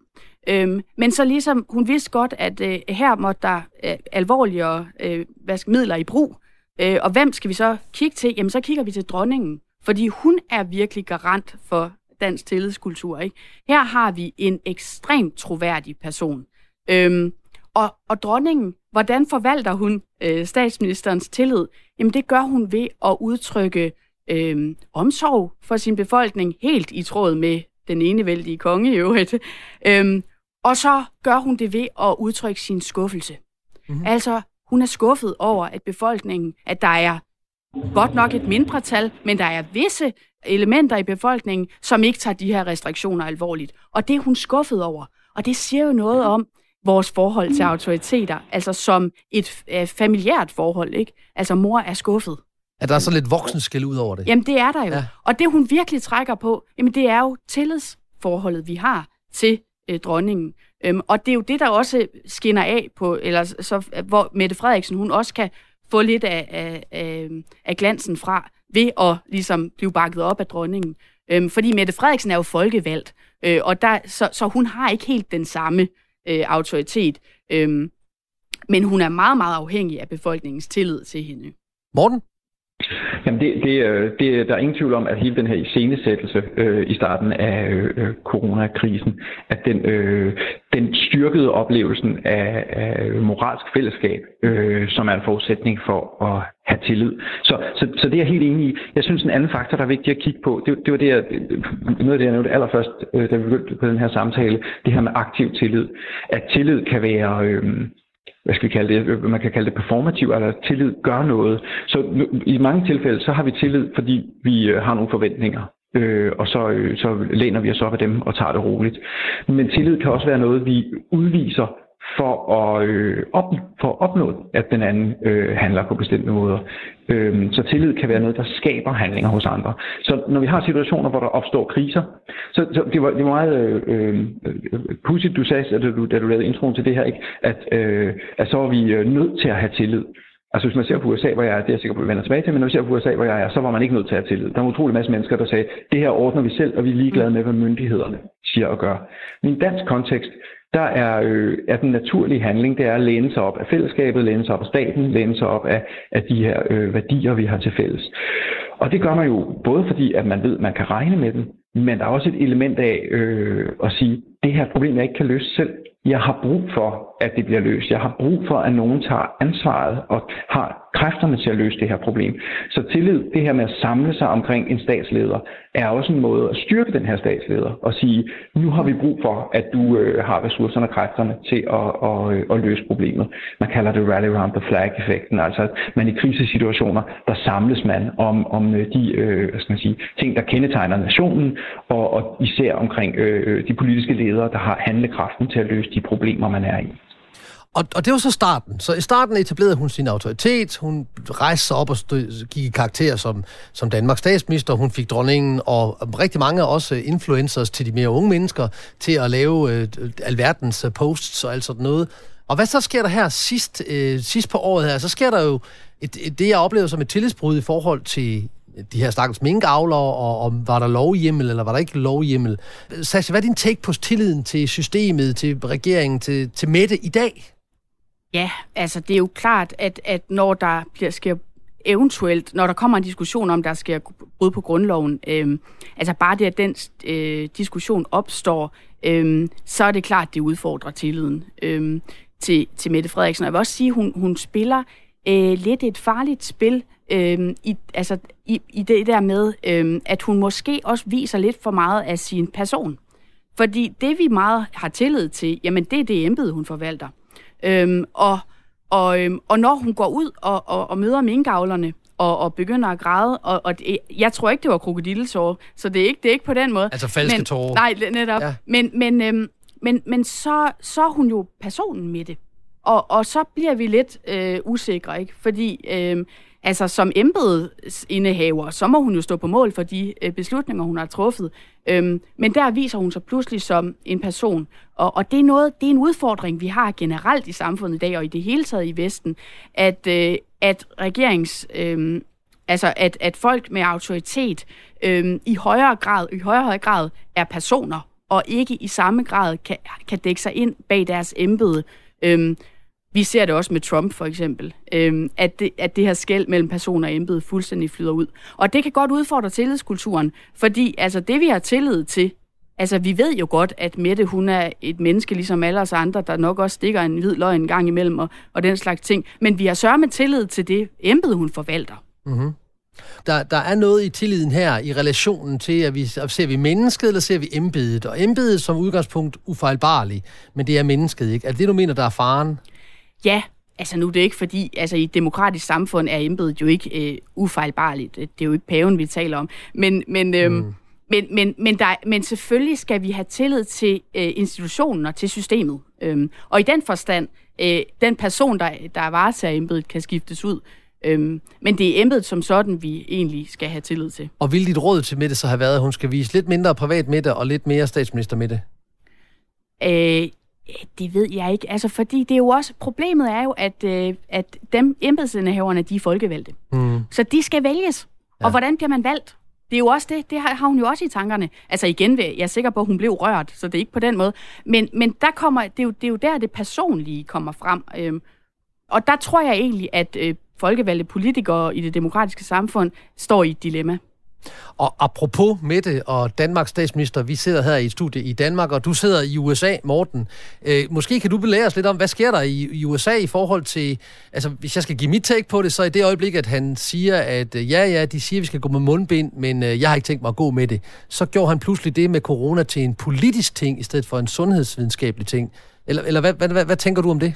[SPEAKER 2] Øhm, men så ligesom, hun vidste godt, at øh, her måtte der øh, alvorligere øh, hvad skal, midler i brug. Øh, og hvem skal vi så kigge til? Jamen, så kigger vi til dronningen. Fordi hun er virkelig garant for dansk tillidskultur. Ikke? Her har vi en ekstremt troværdig person. Øhm, og, og dronningen, hvordan forvalter hun øh, statsministerens tillid? Jamen det gør hun ved at udtrykke øh, omsorg for sin befolkning, helt i tråd med den enevældige konge i øvrigt. Øhm, og så gør hun det ved at udtrykke sin skuffelse. Mm-hmm. Altså, hun er skuffet over, at befolkningen, at der er godt nok et mindretal, men der er visse elementer i befolkningen, som ikke tager de her restriktioner alvorligt. Og det er hun skuffet over. Og det siger jo noget om vores forhold til autoriteter, altså som et familiært forhold, ikke? Altså mor er skuffet.
[SPEAKER 1] At der er så lidt voksenskæld ud over det.
[SPEAKER 2] Jamen, det er der jo. Ja. Og det, hun virkelig trækker på, jamen, det er jo tillidsforholdet, vi har til øh, dronningen. Øhm, og det er jo det, der også skinner af på, eller så, hvor Mette Frederiksen, hun også kan få lidt af, af, af, af glansen fra, ved at ligesom blive bakket op af dronningen. Øhm, fordi Mette Frederiksen er jo folkevalgt, øh, og der, så, så hun har ikke helt den samme øh, autoritet. Øhm, men hun er meget, meget afhængig af befolkningens tillid til hende.
[SPEAKER 1] Morten?
[SPEAKER 3] Jamen det, det, øh, det, der er ingen tvivl om, at hele den her iscenesættelse øh, i starten af øh, coronakrisen, at den, øh, den styrkede oplevelsen af, af moralsk fællesskab, øh, som er en forudsætning for at have tillid. Så, så, så det er jeg helt enig i. Jeg synes, en anden faktor, der er vigtig at kigge på, det, det var det, jeg, noget af det, jeg nævnte allerførst, øh, da vi begyndte på den her samtale, det her med aktiv tillid. At tillid kan være... Øh, hvad skal vi kalde det, øh, man kan kalde det performativ, eller tillid gør noget. Så i mange tilfælde, så har vi tillid, fordi vi øh, har nogle forventninger. Øh, og så, øh, så læner vi os op af dem og tager det roligt. Men tillid kan også være noget, vi udviser for at, øh, op, for at opnå, at den anden øh, handler på bestemte måder. Øh, så tillid kan være noget, der skaber handlinger hos andre. Så når vi har situationer, hvor der opstår kriser, så, så det, var, det var meget øh, øh pudsigt, du sagde, da du, da du lavede introen til det her, ikke? At, øh, at så er vi øh, nødt til at have tillid. Altså hvis man ser på USA, hvor jeg er, det er jeg sikkert på, at vender tilbage til, men når vi ser på USA, hvor jeg er, så var man ikke nødt til at have tillid. Der var utrolig masse mennesker, der sagde, det her ordner vi selv, og vi er ligeglade med, hvad myndighederne siger og gør. Men i dansk kontekst, der er, øh, er den naturlige handling, det er at læne sig op af fællesskabet, læne sig op af staten, læne sig op af, af de her øh, værdier, vi har til fælles. Og det gør man jo både fordi, at man ved, at man kan regne med dem, men der er også et element af øh, at sige, det her problem, jeg ikke kan løse selv, jeg har brug for, at det bliver løst. Jeg har brug for, at nogen tager ansvaret og har kræfterne til at løse det her problem. Så tillid, det her med at samle sig omkring en statsleder, er også en måde at styrke den her statsleder og sige, nu har vi brug for, at du øh, har ressourcerne og kræfterne til at, og, øh, at løse problemet. Man kalder det rally around the flag-effekten, altså at man i krisesituationer, der samles man om, om øh, de øh, hvad skal man sige, ting, der kendetegner nationen, og, og især omkring øh, øh de politiske ledere, der har handlekraften til at løse de problemer, man er i.
[SPEAKER 1] Og, og det var så starten. Så i starten etablerede hun sin autoritet. Hun rejste sig op og stod, gik i karakter som, som Danmarks statsminister. Hun fik dronningen og rigtig mange også øh, influencers til de mere unge mennesker til at lave øh, alverdens øh, posts og alt sådan noget. Og hvad så sker der her sidst, øh, sidst på året her? Så sker der jo et, et, det, jeg oplever som et tillidsbrud i forhold til de her stakkels minkavlere, og og var der lovhjemmel, eller var der ikke lovhjemmel? Sascha, hvad er din take på tilliden til systemet, til regeringen, til, til Mette i dag?
[SPEAKER 2] Ja, altså det er jo klart, at, at når der bliver, sker eventuelt, når der kommer en diskussion om, der skal brud på grundloven, øh, altså bare det, at den øh, diskussion opstår, øh, så er det klart, at det udfordrer tilliden øh, til, til Mette Frederiksen. Og jeg vil også sige, at hun, hun spiller øh, lidt et farligt spil, øh, i, altså, i, i det der med, øh, at hun måske også viser lidt for meget af sin person. Fordi det, vi meget har tillid til, jamen det er det embede, hun forvalter. Øhm, og, og, øhm, og når hun går ud og, og, og møder minkavlerne, og, og begynder at græde, og, og det, jeg tror ikke, det var krokodilletårer, så det er ikke, det er ikke på den måde.
[SPEAKER 1] Altså falske
[SPEAKER 2] men,
[SPEAKER 1] tårer.
[SPEAKER 2] Nej, netop. Ja. Men, men, øhm, men, men så, så er hun jo personen med det. Og, og så bliver vi lidt øh, usikre, ikke? Fordi øh, altså, som embedsindehaver, så må hun jo stå på mål for de øh, beslutninger, hun har truffet. Øhm, men der viser hun sig pludselig som en person. Og, og det, er noget, det er en udfordring, vi har generelt i samfundet i dag, og i det hele taget i Vesten, at, øh, at regerings... Øh, altså at, at folk med autoritet øhm, i højere grad, i højere grad er personer, og ikke i samme grad kan, kan dække sig ind bag deres embede. Øhm, vi ser det også med Trump for eksempel, øhm, at, det, at det her skæld mellem personer og embede fuldstændig flyder ud. Og det kan godt udfordre tillidskulturen, fordi altså det vi har tillid til, altså vi ved jo godt, at Mette hun er et menneske ligesom alle os andre, der nok også stikker en hvid løgn en gang imellem og, og den slags ting. Men vi har sørget med tillid til det embede, hun forvalter.
[SPEAKER 1] Mm-hmm. Der, der er noget i tilliden her i relationen til, at vi ser vi mennesket, eller ser vi embedet? Og embedet som udgangspunkt ufejlbarligt, men det er mennesket, ikke? Er det det, du mener, der er faren?
[SPEAKER 2] Ja, altså nu er det ikke fordi, altså i et demokratisk samfund er embedet jo ikke øh, ufejlbarligt. Det er jo ikke paven, vi taler om. Men, men, øhm, mm. men, men, men, der, men selvfølgelig skal vi have tillid til øh, institutionen og til systemet. Øhm, og i den forstand, øh, den person, der, der varetager embedet, kan skiftes ud. Øhm, men det er embedet som sådan, vi egentlig skal have tillid til.
[SPEAKER 1] Og vil dit råd til Mette så have været, at hun skal vise lidt mindre privat midte og lidt mere statsminister midte?
[SPEAKER 2] Øh, det ved jeg ikke. Altså, fordi det er jo også, problemet er jo, at, øh, at dem embedsindehaverne, de er folkevalgte. Mm. Så de skal vælges. Ja. Og hvordan bliver man valgt? Det er jo også det, det har hun jo også i tankerne. Altså igen, jeg er sikker på, at hun blev rørt, så det er ikke på den måde. Men, men der kommer, det, er jo, det er jo der, det personlige kommer frem. Øhm, og der tror jeg egentlig, at øh, folkevalgte politikere i det demokratiske samfund står i et dilemma.
[SPEAKER 1] Og apropos Mette og Danmarks statsminister, vi sidder her i et studie i Danmark, og du sidder i USA, Morten. Øh, måske kan du belære os lidt om, hvad sker der i, i USA i forhold til, altså hvis jeg skal give mit take på det, så i det øjeblik, at han siger, at øh, ja, ja, de siger, at vi skal gå med mundbind, men øh, jeg har ikke tænkt mig at gå med det. Så gjorde han pludselig det med corona til en politisk ting, i stedet for en sundhedsvidenskabelig ting. Eller, eller hvad, hvad, hvad, hvad tænker du om det?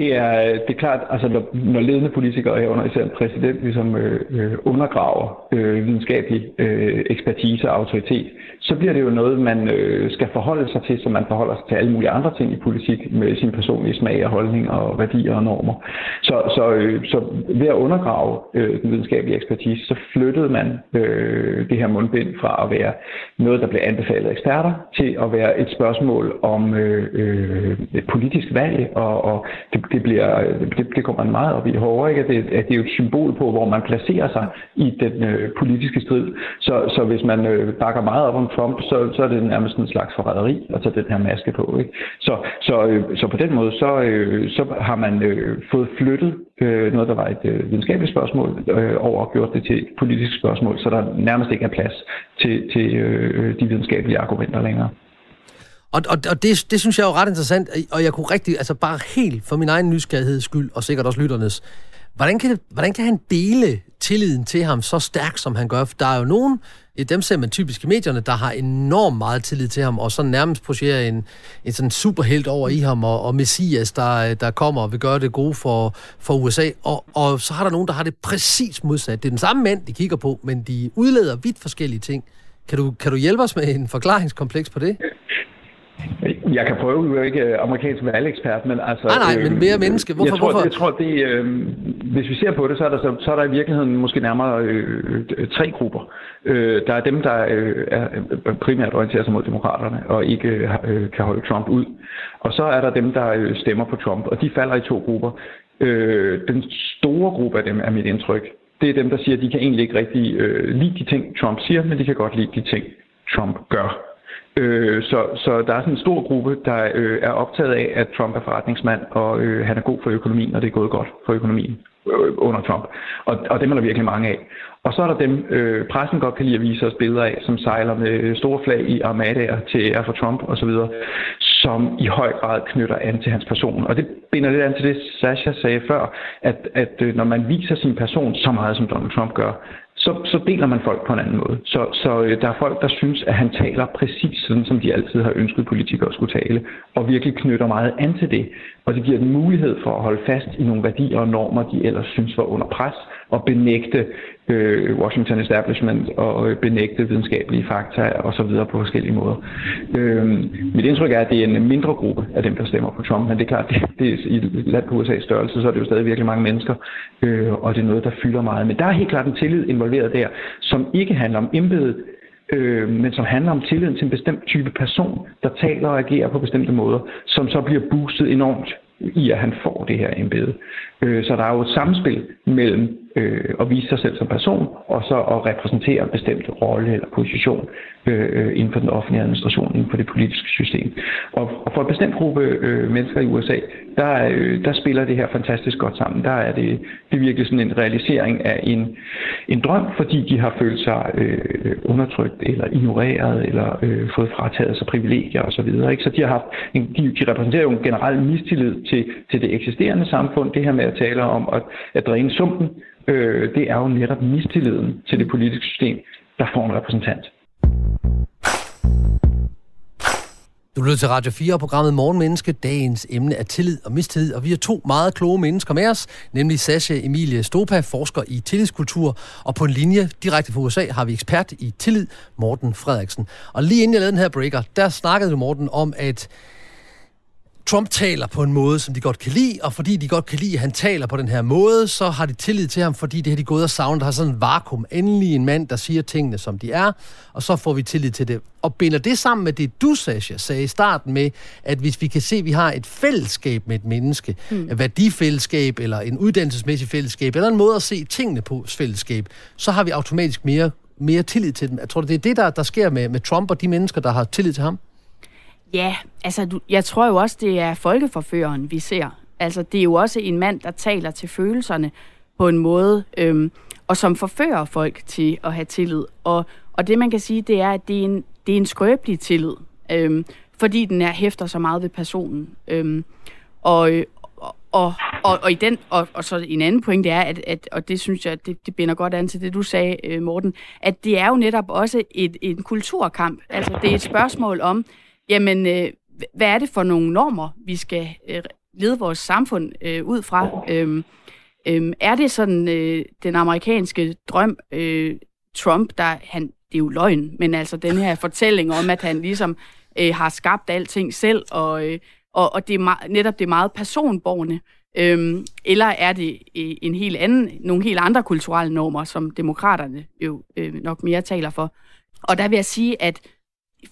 [SPEAKER 3] Det, er, det er klart, altså når, når ledende politikere herunder især en præsident ligesom øh, øh undergraver øh, videnskabelig øh, ekspertise og autoritet, så bliver det jo noget, man øh, skal forholde sig til, som man forholder sig til alle mulige andre ting i politik med sin personlige smag og holdning og værdier og normer. Så, så, øh, så ved at undergrave øh, den videnskabelige ekspertise, så flyttede man øh, det her mundbind fra at være noget, der blev anbefalet af eksperter, til at være et spørgsmål om øh, øh, et politisk valg og, og det, det, bliver, det, det kommer man meget op i hårdere, ikke? At, det, at det er jo et symbol på, hvor man placerer sig i den øh, politiske strid. Så, så hvis man øh, bakker meget op om Trump, så, så er det nærmest en slags forræderi at tage den her maske på. Ikke? Så, så, øh, så på den måde, så, øh, så har man øh, fået flyttet øh, noget, der var et øh, videnskabeligt spørgsmål, øh, over og gjort det til et politisk spørgsmål, så der nærmest ikke er plads til, til øh, de videnskabelige argumenter længere.
[SPEAKER 1] Og, og, og det, det synes jeg er jo ret interessant, og jeg kunne rigtig, altså bare helt for min egen nysgerrigheds skyld, og sikkert også lytternes, hvordan kan, det, hvordan kan han dele tilliden til ham så stærkt, som han gør? For der er jo nogen, dem ser man typisk i medierne, der har enormt meget tillid til ham, og så nærmest projicerer en, en sådan superhelt over i ham, og, og Messias, der, der kommer og vil gøre det gode for, for USA. Og, og så har der nogen, der har det præcis modsat. Det er den samme mand, de kigger på, men de udleder vidt forskellige ting. Kan du, kan du hjælpe os med en forklaringskompleks på det?
[SPEAKER 3] Jeg kan prøve, du er ikke øh, amerikansk valgekspert, men altså...
[SPEAKER 1] Nej, nej, men mere menneske. Hvorfor?
[SPEAKER 3] Jeg tror,
[SPEAKER 1] hvorfor?
[SPEAKER 3] Jeg tror, det, øh, hvis vi ser på det, så er der, så, så er der i virkeligheden måske nærmere øh, tre grupper. Øh, der er dem, der øh, er primært orienterer sig mod demokraterne og ikke øh, kan holde Trump ud. Og så er der dem, der øh, stemmer på Trump, og de falder i to grupper. Øh, den store gruppe af dem er mit indtryk. Det er dem, der siger, at de kan egentlig ikke rigtig øh, lide de ting, Trump siger, men de kan godt lide de ting, Trump gør. Øh, så, så der er sådan en stor gruppe, der øh, er optaget af, at Trump er forretningsmand, og øh, han er god for økonomien, og det er gået godt for økonomien øh, under Trump. Og, og dem er der virkelig mange af. Og så er der dem, øh, pressen godt kan lide at vise os billeder af, som sejler med store flag i armadaer til ære for Trump osv., som i høj grad knytter an til hans person. Og det binder lidt an til det, Sasha sagde før, at, at øh, når man viser sin person så meget, som Donald Trump gør, så, så deler man folk på en anden måde. Så, så øh, der er folk, der synes, at han taler præcis sådan, som de altid har ønsket politikere skulle tale, og virkelig knytter meget an til det. Og det giver dem mulighed for at holde fast i nogle værdier og normer, de ellers synes var under pres, og benægte øh, Washington Establishment og benægte videnskabelige fakta og så videre på forskellige måder. Øh, mit indtryk er, at det er en mindre gruppe af dem, der stemmer på Trump, men det er klart, det, det er i et land på USA's størrelse, så er det jo stadig virkelig mange mennesker, øh, og det er noget, der fylder meget. Men der er helt klart en tillid involveret der, som ikke handler om embedet, øh, men som handler om tilliden til en bestemt type person, der taler og agerer på bestemte måder, som så bliver boostet enormt i, at han får det her embede. Øh, så der er jo et samspil mellem øh, at vise sig selv som person, og så at repræsentere en bestemt rolle eller position øh, inden for den offentlige administration, inden for det politiske system. Og, og for en bestemt gruppe øh, mennesker i USA, der, øh, der spiller det her fantastisk godt sammen. Der er det, det er virkelig sådan en realisering af en, en drøm, fordi de har følt sig øh, undertrykt eller ignoreret eller øh, fået frataget sig privilegier osv. Så, så de har haft en, de, de repræsenterer jo en generel mistillid til, til det eksisterende samfund. Det her med at tale om at, at dræne sumpen, øh, det er jo netop mistilliden til det politiske system, der får en repræsentant.
[SPEAKER 1] Du lytter til Radio 4 og programmet Morgenmenneske. Dagens emne er tillid og mistillid, og vi har to meget kloge mennesker med os, nemlig Sasha Emilie Stopa, forsker i tillidskultur, og på en linje direkte fra USA har vi ekspert i tillid, Morten Frederiksen. Og lige inden jeg lavede den her breaker, der snakkede du, Morten, om, at Trump taler på en måde, som de godt kan lide, og fordi de godt kan lide, at han taler på den her måde, så har de tillid til ham, fordi det har de gået og savnet. Der har sådan en vakuum. Endelig en mand, der siger tingene, som de er, og så får vi tillid til det. Og binder det sammen med det, du, Sasha, sagde i starten med, at hvis vi kan se, at vi har et fællesskab med et menneske, mm. et værdifællesskab, eller en uddannelsesmæssig fællesskab, eller en måde at se tingene på fællesskab, så har vi automatisk mere, mere tillid til dem. Jeg tror, det er det, der, der sker med, med Trump og de mennesker, der har tillid til ham.
[SPEAKER 2] Ja, altså du, jeg tror jo også, det er folkeforføreren, vi ser. Altså det er jo også en mand, der taler til følelserne på en måde, øhm, og som forfører folk til at have tillid. Og, og det man kan sige, det er, at det er en, det er en skrøbelig tillid, øhm, fordi den er hæfter så meget ved personen. Øhm, og, og, og, og, og, i den, og, og så en anden point, det er, at, at og det synes jeg, det, det binder godt an til det, du sagde, øh, Morten, at det er jo netop også et, en kulturkamp. Altså det er et spørgsmål om, jamen, øh, hvad er det for nogle normer, vi skal øh, lede vores samfund øh, ud fra? Øhm, øh, er det sådan øh, den amerikanske drøm, øh, Trump, der han, det er jo løgn, men altså den her fortælling om, at han ligesom øh, har skabt alting selv, og, øh, og, og det er meget, netop det er meget personborgende, Øhm, eller er det øh, en helt anden, nogle helt andre kulturelle normer, som demokraterne jo øh, nok mere taler for. Og der vil jeg sige, at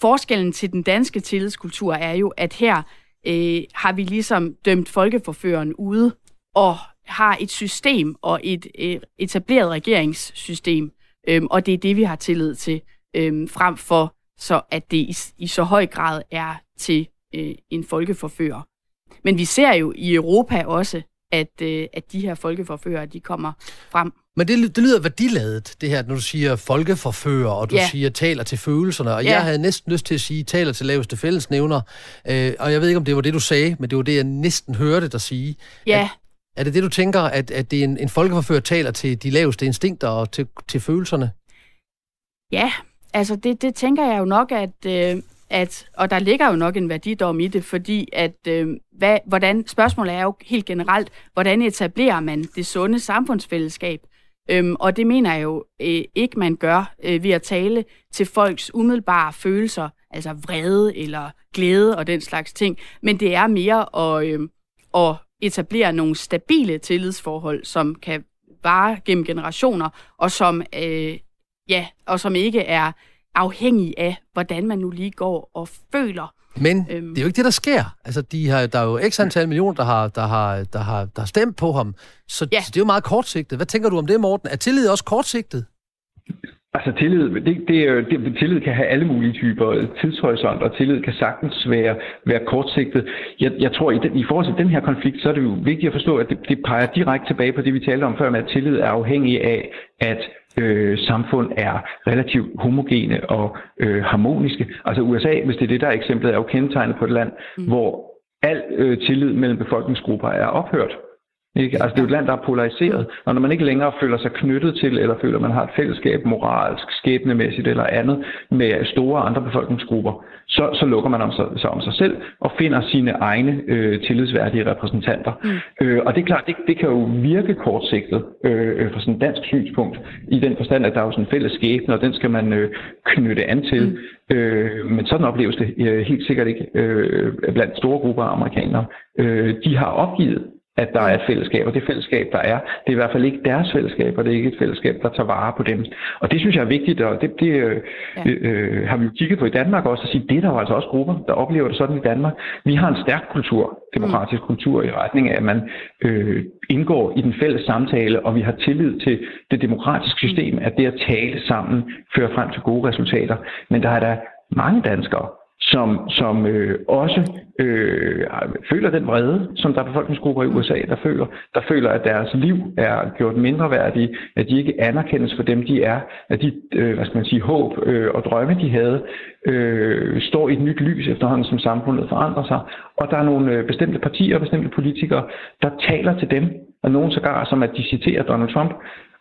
[SPEAKER 2] forskellen til den danske tillidskultur er jo, at her øh, har vi ligesom dømt folkeforføreren ude og har et system og et øh, etableret regeringssystem, øh, og det er det, vi har tillid til, øh, frem for så at det i, i så høj grad er til øh, en folkeforfører. Men vi ser jo i Europa også, at, øh, at de her folkeforfører, de kommer frem.
[SPEAKER 1] Men det, det lyder værdiladet, det her, når du siger folkeforfører, og du ja. siger taler til følelserne, og ja. jeg havde næsten lyst til at sige taler til laveste fællesnævner, øh, og jeg ved ikke, om det var det, du sagde, men det var det, jeg næsten hørte dig sige.
[SPEAKER 2] Ja.
[SPEAKER 1] At, er det det, du tænker, at, at det er en, en folkeforfører taler til de laveste instinkter og til, til følelserne?
[SPEAKER 2] Ja, altså det, det tænker jeg jo nok, at, øh, at, og der ligger jo nok en værdidom i det, fordi at, øh, hvad, hvordan, spørgsmålet er jo helt generelt, hvordan etablerer man det sunde samfundsfællesskab? Øhm, og det mener jeg jo øh, ikke, man gør øh, ved at tale til folks umiddelbare følelser, altså vrede eller glæde og den slags ting, men det er mere at, øh, at etablere nogle stabile tillidsforhold, som kan vare gennem generationer, og som, øh, ja, og som ikke er afhængig af, hvordan man nu lige går og føler.
[SPEAKER 1] Men øhm, det er jo ikke det, der sker. Altså, de har, der er jo x antal millioner, der har, der har, der har, der har stemt på ham. Så, ja. så det er jo meget kortsigtet. Hvad tænker du om det, Morten? Er tillid også kortsigtet?
[SPEAKER 3] Altså tillid, det, det, det, tillid kan have alle mulige typer tidshorisont, og tillid kan sagtens være, være kortsigtet. Jeg, jeg tror, i, den, i forhold til den her konflikt, så er det jo vigtigt at forstå, at det, det peger direkte tilbage på det, vi talte om før, med at tillid er afhængig af, at øh, samfund er relativt homogene og øh, harmoniske. Altså USA, hvis det er det, der er eksemplet, er jo kendetegnet på et land, mm. hvor al øh, tillid mellem befolkningsgrupper er ophørt. Ikke? Altså det er jo et land, der er polariseret, og når man ikke længere føler sig knyttet til, eller føler, at man har et fællesskab moralsk, skæbnemæssigt eller andet med store andre befolkningsgrupper, så, så lukker man om sig, sig om sig selv og finder sine egne øh, tillidsværdige repræsentanter. Mm. Øh, og det er klart, det, det kan jo virke kortsigtet øh, øh fra sådan et dansk synspunkt, i den forstand, at der er jo sådan en fælles skæbne, og den skal man øh, knytte an til. Mm. Øh, men sådan opleves det øh, helt sikkert ikke øh, blandt store grupper af amerikanere. Øh, de har opgivet at der er et fællesskab, og det fællesskab, der er, det er i hvert fald ikke deres fællesskab, og det er ikke et fællesskab, der tager vare på dem. Og det synes jeg er vigtigt, og det, det øh, ja. øh, har vi jo kigget på i Danmark også, at sige, det er der jo altså også grupper, der oplever det sådan i Danmark. Vi har en stærk kultur, demokratisk mm. kultur i retning af, at man øh, indgår i den fælles samtale, og vi har tillid til det demokratiske system, mm. at det at tale sammen fører frem til gode resultater. Men der er der mange danskere, som, som øh, også øh, føler den vrede, som der er befolkningsgrupper i USA, der føler, der føler, at deres liv er gjort mindre værdige, at de ikke anerkendes for dem, de er, at de, øh, hvad skal man sige, håb øh, og drømme, de havde, øh, står i et nyt lys efterhånden, som samfundet forandrer sig. Og der er nogle øh, bestemte partier og bestemte politikere, der taler til dem, og nogen sågar som at de citerer Donald Trump,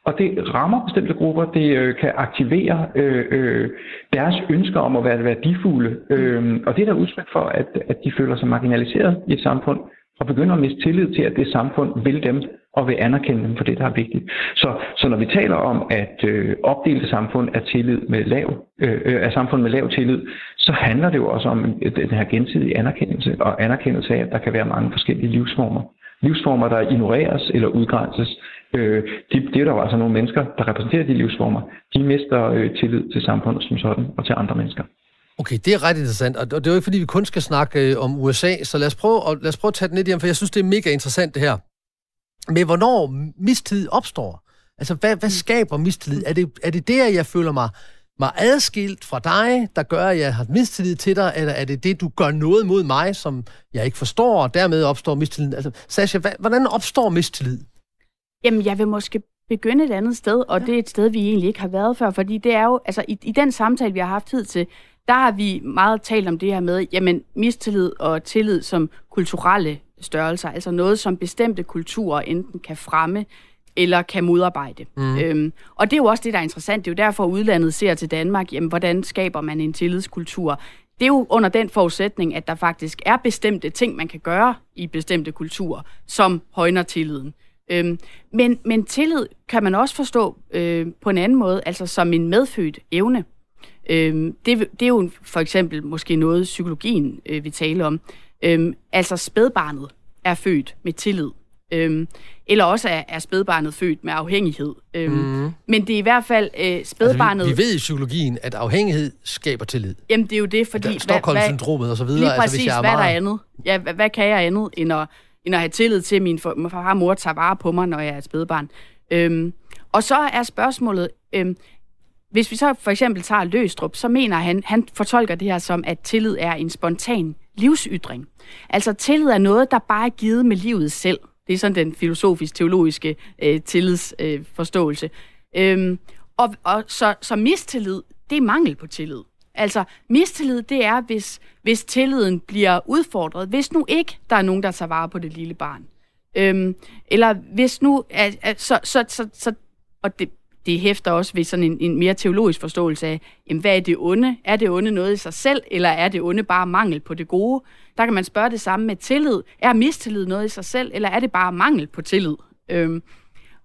[SPEAKER 3] og det rammer bestemte grupper, det øh, kan aktivere øh, øh, deres ønsker om at være værdifulde. Øh, og det er der udtryk for, at, at de føler sig marginaliseret i et samfund, og begynder at miste tillid til, at det samfund vil dem og vil anerkende dem for det, der er vigtigt. Så, så når vi taler om at øh, opdelte samfund er, tillid med lav, øh, øh er samfund med lav tillid, så handler det jo også om øh, den her gensidige anerkendelse og anerkendelse af, at der kan være mange forskellige livsformer. Livsformer, der ignoreres eller udgrænses. Øh, de, det er der jo altså nogle mennesker, der repræsenterer de livsformer. De mister øh, tillid til samfundet som sådan og til andre mennesker.
[SPEAKER 1] Okay, det er ret interessant, og det er jo ikke fordi, vi kun skal snakke øh, om USA, så lad os prøve, og lad os prøve at tage den lidt hjem, for jeg synes, det er mega interessant det her. Men hvornår mistillid opstår? Altså, hvad, hvad skaber mistillid? Er det, er det der, jeg føler mig, mig adskilt fra dig, der gør, at jeg har mistillid til dig, eller er det det, du gør noget mod mig, som jeg ikke forstår, og dermed opstår mistillid? Altså, Sasha, hvordan opstår mistillid?
[SPEAKER 2] Jamen, jeg vil måske begynde et andet sted, og ja. det er et sted, vi egentlig ikke har været før, fordi det er jo, altså i, i den samtale, vi har haft tid til, der har vi meget talt om det her med, jamen mistillid og tillid som kulturelle størrelser, altså noget, som bestemte kulturer enten kan fremme eller kan modarbejde. Mm. Øhm, og det er jo også det, der er interessant. Det er jo derfor, at udlandet ser til Danmark, jamen, hvordan skaber man en tillidskultur? Det er jo under den forudsætning, at der faktisk er bestemte ting, man kan gøre i bestemte kulturer, som højner tilliden. Øhm, men, men tillid kan man også forstå øh, på en anden måde, altså som en medfødt evne. Øhm, det, det er jo for eksempel måske noget, psykologien øh, vi taler om. Øhm, altså spædbarnet er født med tillid. Øhm, eller også er, er spædbarnet født med afhængighed. Øhm, mm. Men det er i hvert fald øh, spædbarnet...
[SPEAKER 1] Altså, vi, vi ved i psykologien, at afhængighed skaber tillid.
[SPEAKER 2] Jamen, det er jo det, fordi...
[SPEAKER 1] Stockholm-syndromet og så videre.
[SPEAKER 2] Lige præcis, altså, hvis jeg er hvad meget... der er andet? Ja, hvad, hvad kan jeg andet, end at, end at have tillid til, at min far og mor tager vare på mig, når jeg er et spædbarn? Øhm, og så er spørgsmålet... Øhm, hvis vi så for eksempel tager Løstrup, så mener han, han fortolker det her som, at tillid er en spontan livsytring. Altså tillid er noget, der bare er givet med livet selv. Det er sådan den filosofisk-teologiske øh, tillidsforståelse. Øh, øhm, og, og så, så mistillid, det er mangel på tillid. Altså, mistillid, det er, hvis, hvis tilliden bliver udfordret. Hvis nu ikke der er nogen, der tager vare på det lille barn. Øhm, eller hvis nu... At, at, så, så, så, så, og det, det hæfter også ved sådan en, en mere teologisk forståelse af, jamen, hvad er det onde? Er det onde noget i sig selv, eller er det onde bare mangel på det gode? Der kan man spørge det samme med tillid. Er mistillid noget i sig selv, eller er det bare mangel på tillid? Øhm,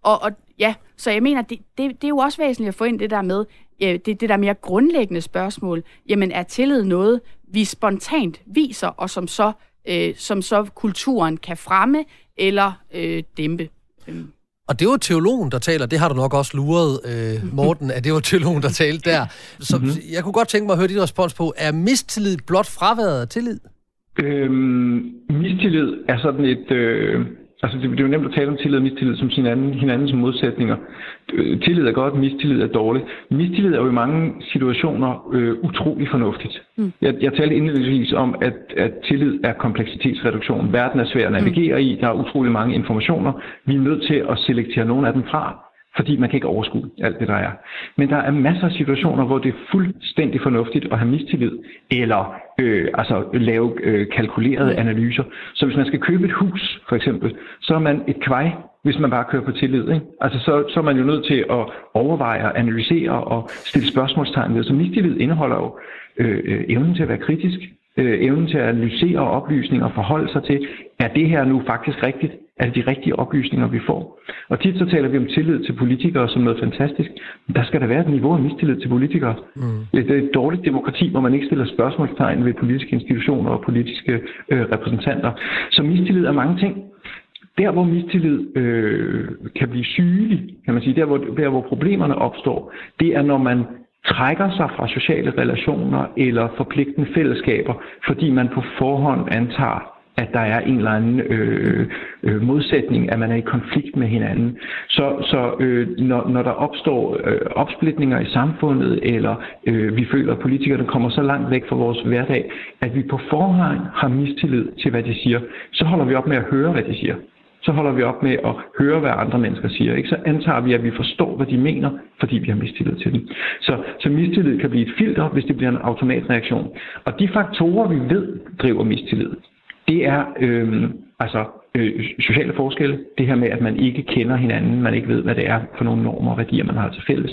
[SPEAKER 2] og, og ja, så jeg mener, det, det, det er jo også væsentligt at få ind det der med, ja, det, det der mere grundlæggende spørgsmål, jamen er tillid noget, vi spontant viser, og som så, øh, som så kulturen kan fremme eller øh, dæmpe? Øhm.
[SPEAKER 1] Og det var teologen, der taler. Det har du nok også luret, øh, Morten, at det var teologen, der talte der. Så mm-hmm. jeg kunne godt tænke mig at høre dit respons på, er mistillid blot fraværet af tillid?
[SPEAKER 3] Øhm, mistillid er sådan et... Øh, altså det, det er jo nemt at tale om tillid og mistillid som hinanden, hinandens modsætninger. Tillid er godt, mistillid er dårligt. Mistillid er jo i mange situationer øh, utrolig fornuftigt. Mm. Jeg, jeg talte indledningsvis om, at, at tillid er kompleksitetsreduktion. Verden er svær at navigere mm. i. Der er utrolig mange informationer. Vi er nødt til at selektere nogle af dem fra fordi man kan ikke overskue alt det, der er. Men der er masser af situationer, hvor det er fuldstændig fornuftigt at have mistillid, eller øh, altså lave øh, kalkulerede analyser. Så hvis man skal købe et hus, for eksempel, så er man et kvej, hvis man bare kører på tillid. Ikke? Altså så, så er man jo nødt til at overveje og analysere og stille spørgsmålstegn ved. Så mistillid indeholder jo øh, øh, evnen til at være kritisk, øh, evnen til at analysere oplysninger og forholde sig til, er det her nu faktisk rigtigt? Er det de rigtige oplysninger, vi får? Og tit så taler vi om tillid til politikere som noget fantastisk. Men der skal der være et niveau af mistillid til politikere. Mm. Det er et dårligt demokrati, hvor man ikke stiller spørgsmålstegn ved politiske institutioner og politiske øh, repræsentanter. Så mistillid er mange ting. Der, hvor mistillid øh, kan blive sygelig, kan man sige, der hvor, der, hvor problemerne opstår, det er, når man trækker sig fra sociale relationer eller forpligtende fællesskaber, fordi man på forhånd antager, at der er en eller anden øh, øh, modsætning, at man er i konflikt med hinanden. Så, så øh, når, når der opstår øh, opsplitninger i samfundet, eller øh, vi føler, at politikerne kommer så langt væk fra vores hverdag, at vi på forhånd har mistillid til, hvad de siger, så holder vi op med at høre, hvad de siger så holder vi op med at høre, hvad andre mennesker siger. Ikke? Så antager vi, at vi forstår, hvad de mener, fordi vi har mistillid til dem. Så, så mistillid kan blive et filter, hvis det bliver en automatreaktion. Og de faktorer, vi ved, driver mistillid, det er øh, altså øh, sociale forskelle. Det her med, at man ikke kender hinanden, man ikke ved, hvad det er for nogle normer og værdier, man har til fælles.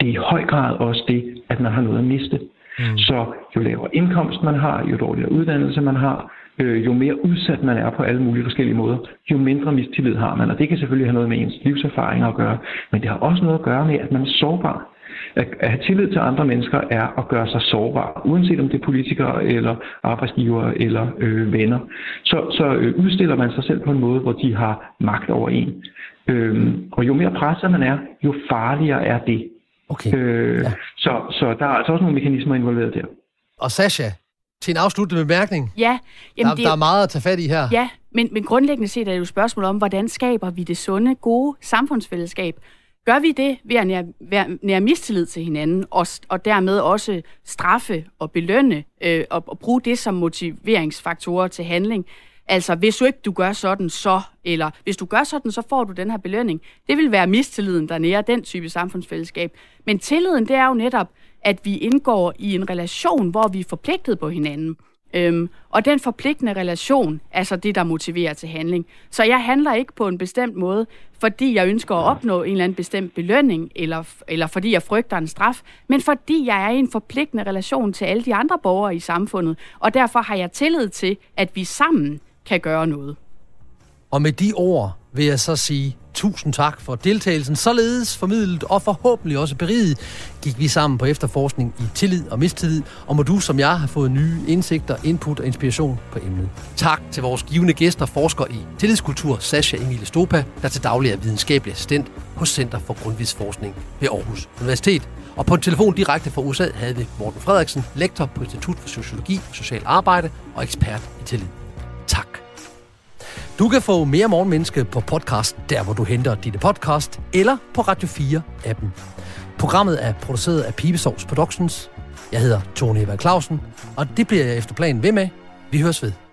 [SPEAKER 3] Det er i høj grad også det, at man har noget at miste. Mm. Så jo lavere indkomst man har, jo dårligere uddannelse man har, øh, jo mere udsat man er på alle mulige forskellige måder, jo mindre mistillid har man. Og det kan selvfølgelig have noget med ens livserfaring at gøre, men det har også noget at gøre med, at man er sårbar. At, at have tillid til andre mennesker er at gøre sig sårbar, uanset om det er politikere eller arbejdsgivere eller øh, venner. Så, så øh, udstiller man sig selv på en måde, hvor de har magt over en. Øhm, og jo mere presset man er, jo farligere er det.
[SPEAKER 1] Okay.
[SPEAKER 3] Øh, ja. så, så der er altså også nogle mekanismer involveret der.
[SPEAKER 1] Og Sasha, til en afsluttende bemærkning.
[SPEAKER 2] Ja.
[SPEAKER 1] Jamen, der, det, der er meget at tage fat i her.
[SPEAKER 2] Ja, men, men grundlæggende set er det jo et spørgsmål om, hvordan skaber vi det sunde, gode samfundsfællesskab? Gør vi det ved at nære, nære mistillid til hinanden, og, og dermed også straffe og belønne, øh, og, og bruge det som motiveringsfaktorer til handling? Altså, hvis du ikke du gør sådan, så, eller hvis du gør sådan, så får du den her belønning. Det vil være mistilliden, der nærer den type samfundsfællesskab. Men tilliden, det er jo netop, at vi indgår i en relation, hvor vi er forpligtet på hinanden. Øhm, og den forpligtende relation er så det, der motiverer til handling. Så jeg handler ikke på en bestemt måde, fordi jeg ønsker at opnå en eller anden bestemt belønning, eller, eller fordi jeg frygter en straf, men fordi jeg er i en forpligtende relation til alle de andre borgere i samfundet. Og derfor har jeg tillid til, at vi sammen kan gøre noget.
[SPEAKER 1] Og med de ord vil jeg så sige tusind tak for deltagelsen. Således formidlet og forhåbentlig også beriget gik vi sammen på efterforskning i tillid og mistillid, og må du som jeg have fået nye indsigter, input og inspiration på emnet. Tak til vores givende gæster, forsker i tillidskultur, Sascha Emilie Stopa, der til daglig er videnskabelig assistent hos Center for Grundvidsforskning ved Aarhus Universitet. Og på en telefon direkte fra USA havde vi Morten Frederiksen, lektor på Institut for Sociologi og Social Arbejde og ekspert i tillid. Tak. Du kan få mere Morgenmenneske på podcast, der hvor du henter dine podcast, eller på Radio 4-appen. Programmet er produceret af Pibesovs Productions. Jeg hedder Tony Eva Clausen, og det bliver jeg efter planen ved med. Vi høres ved.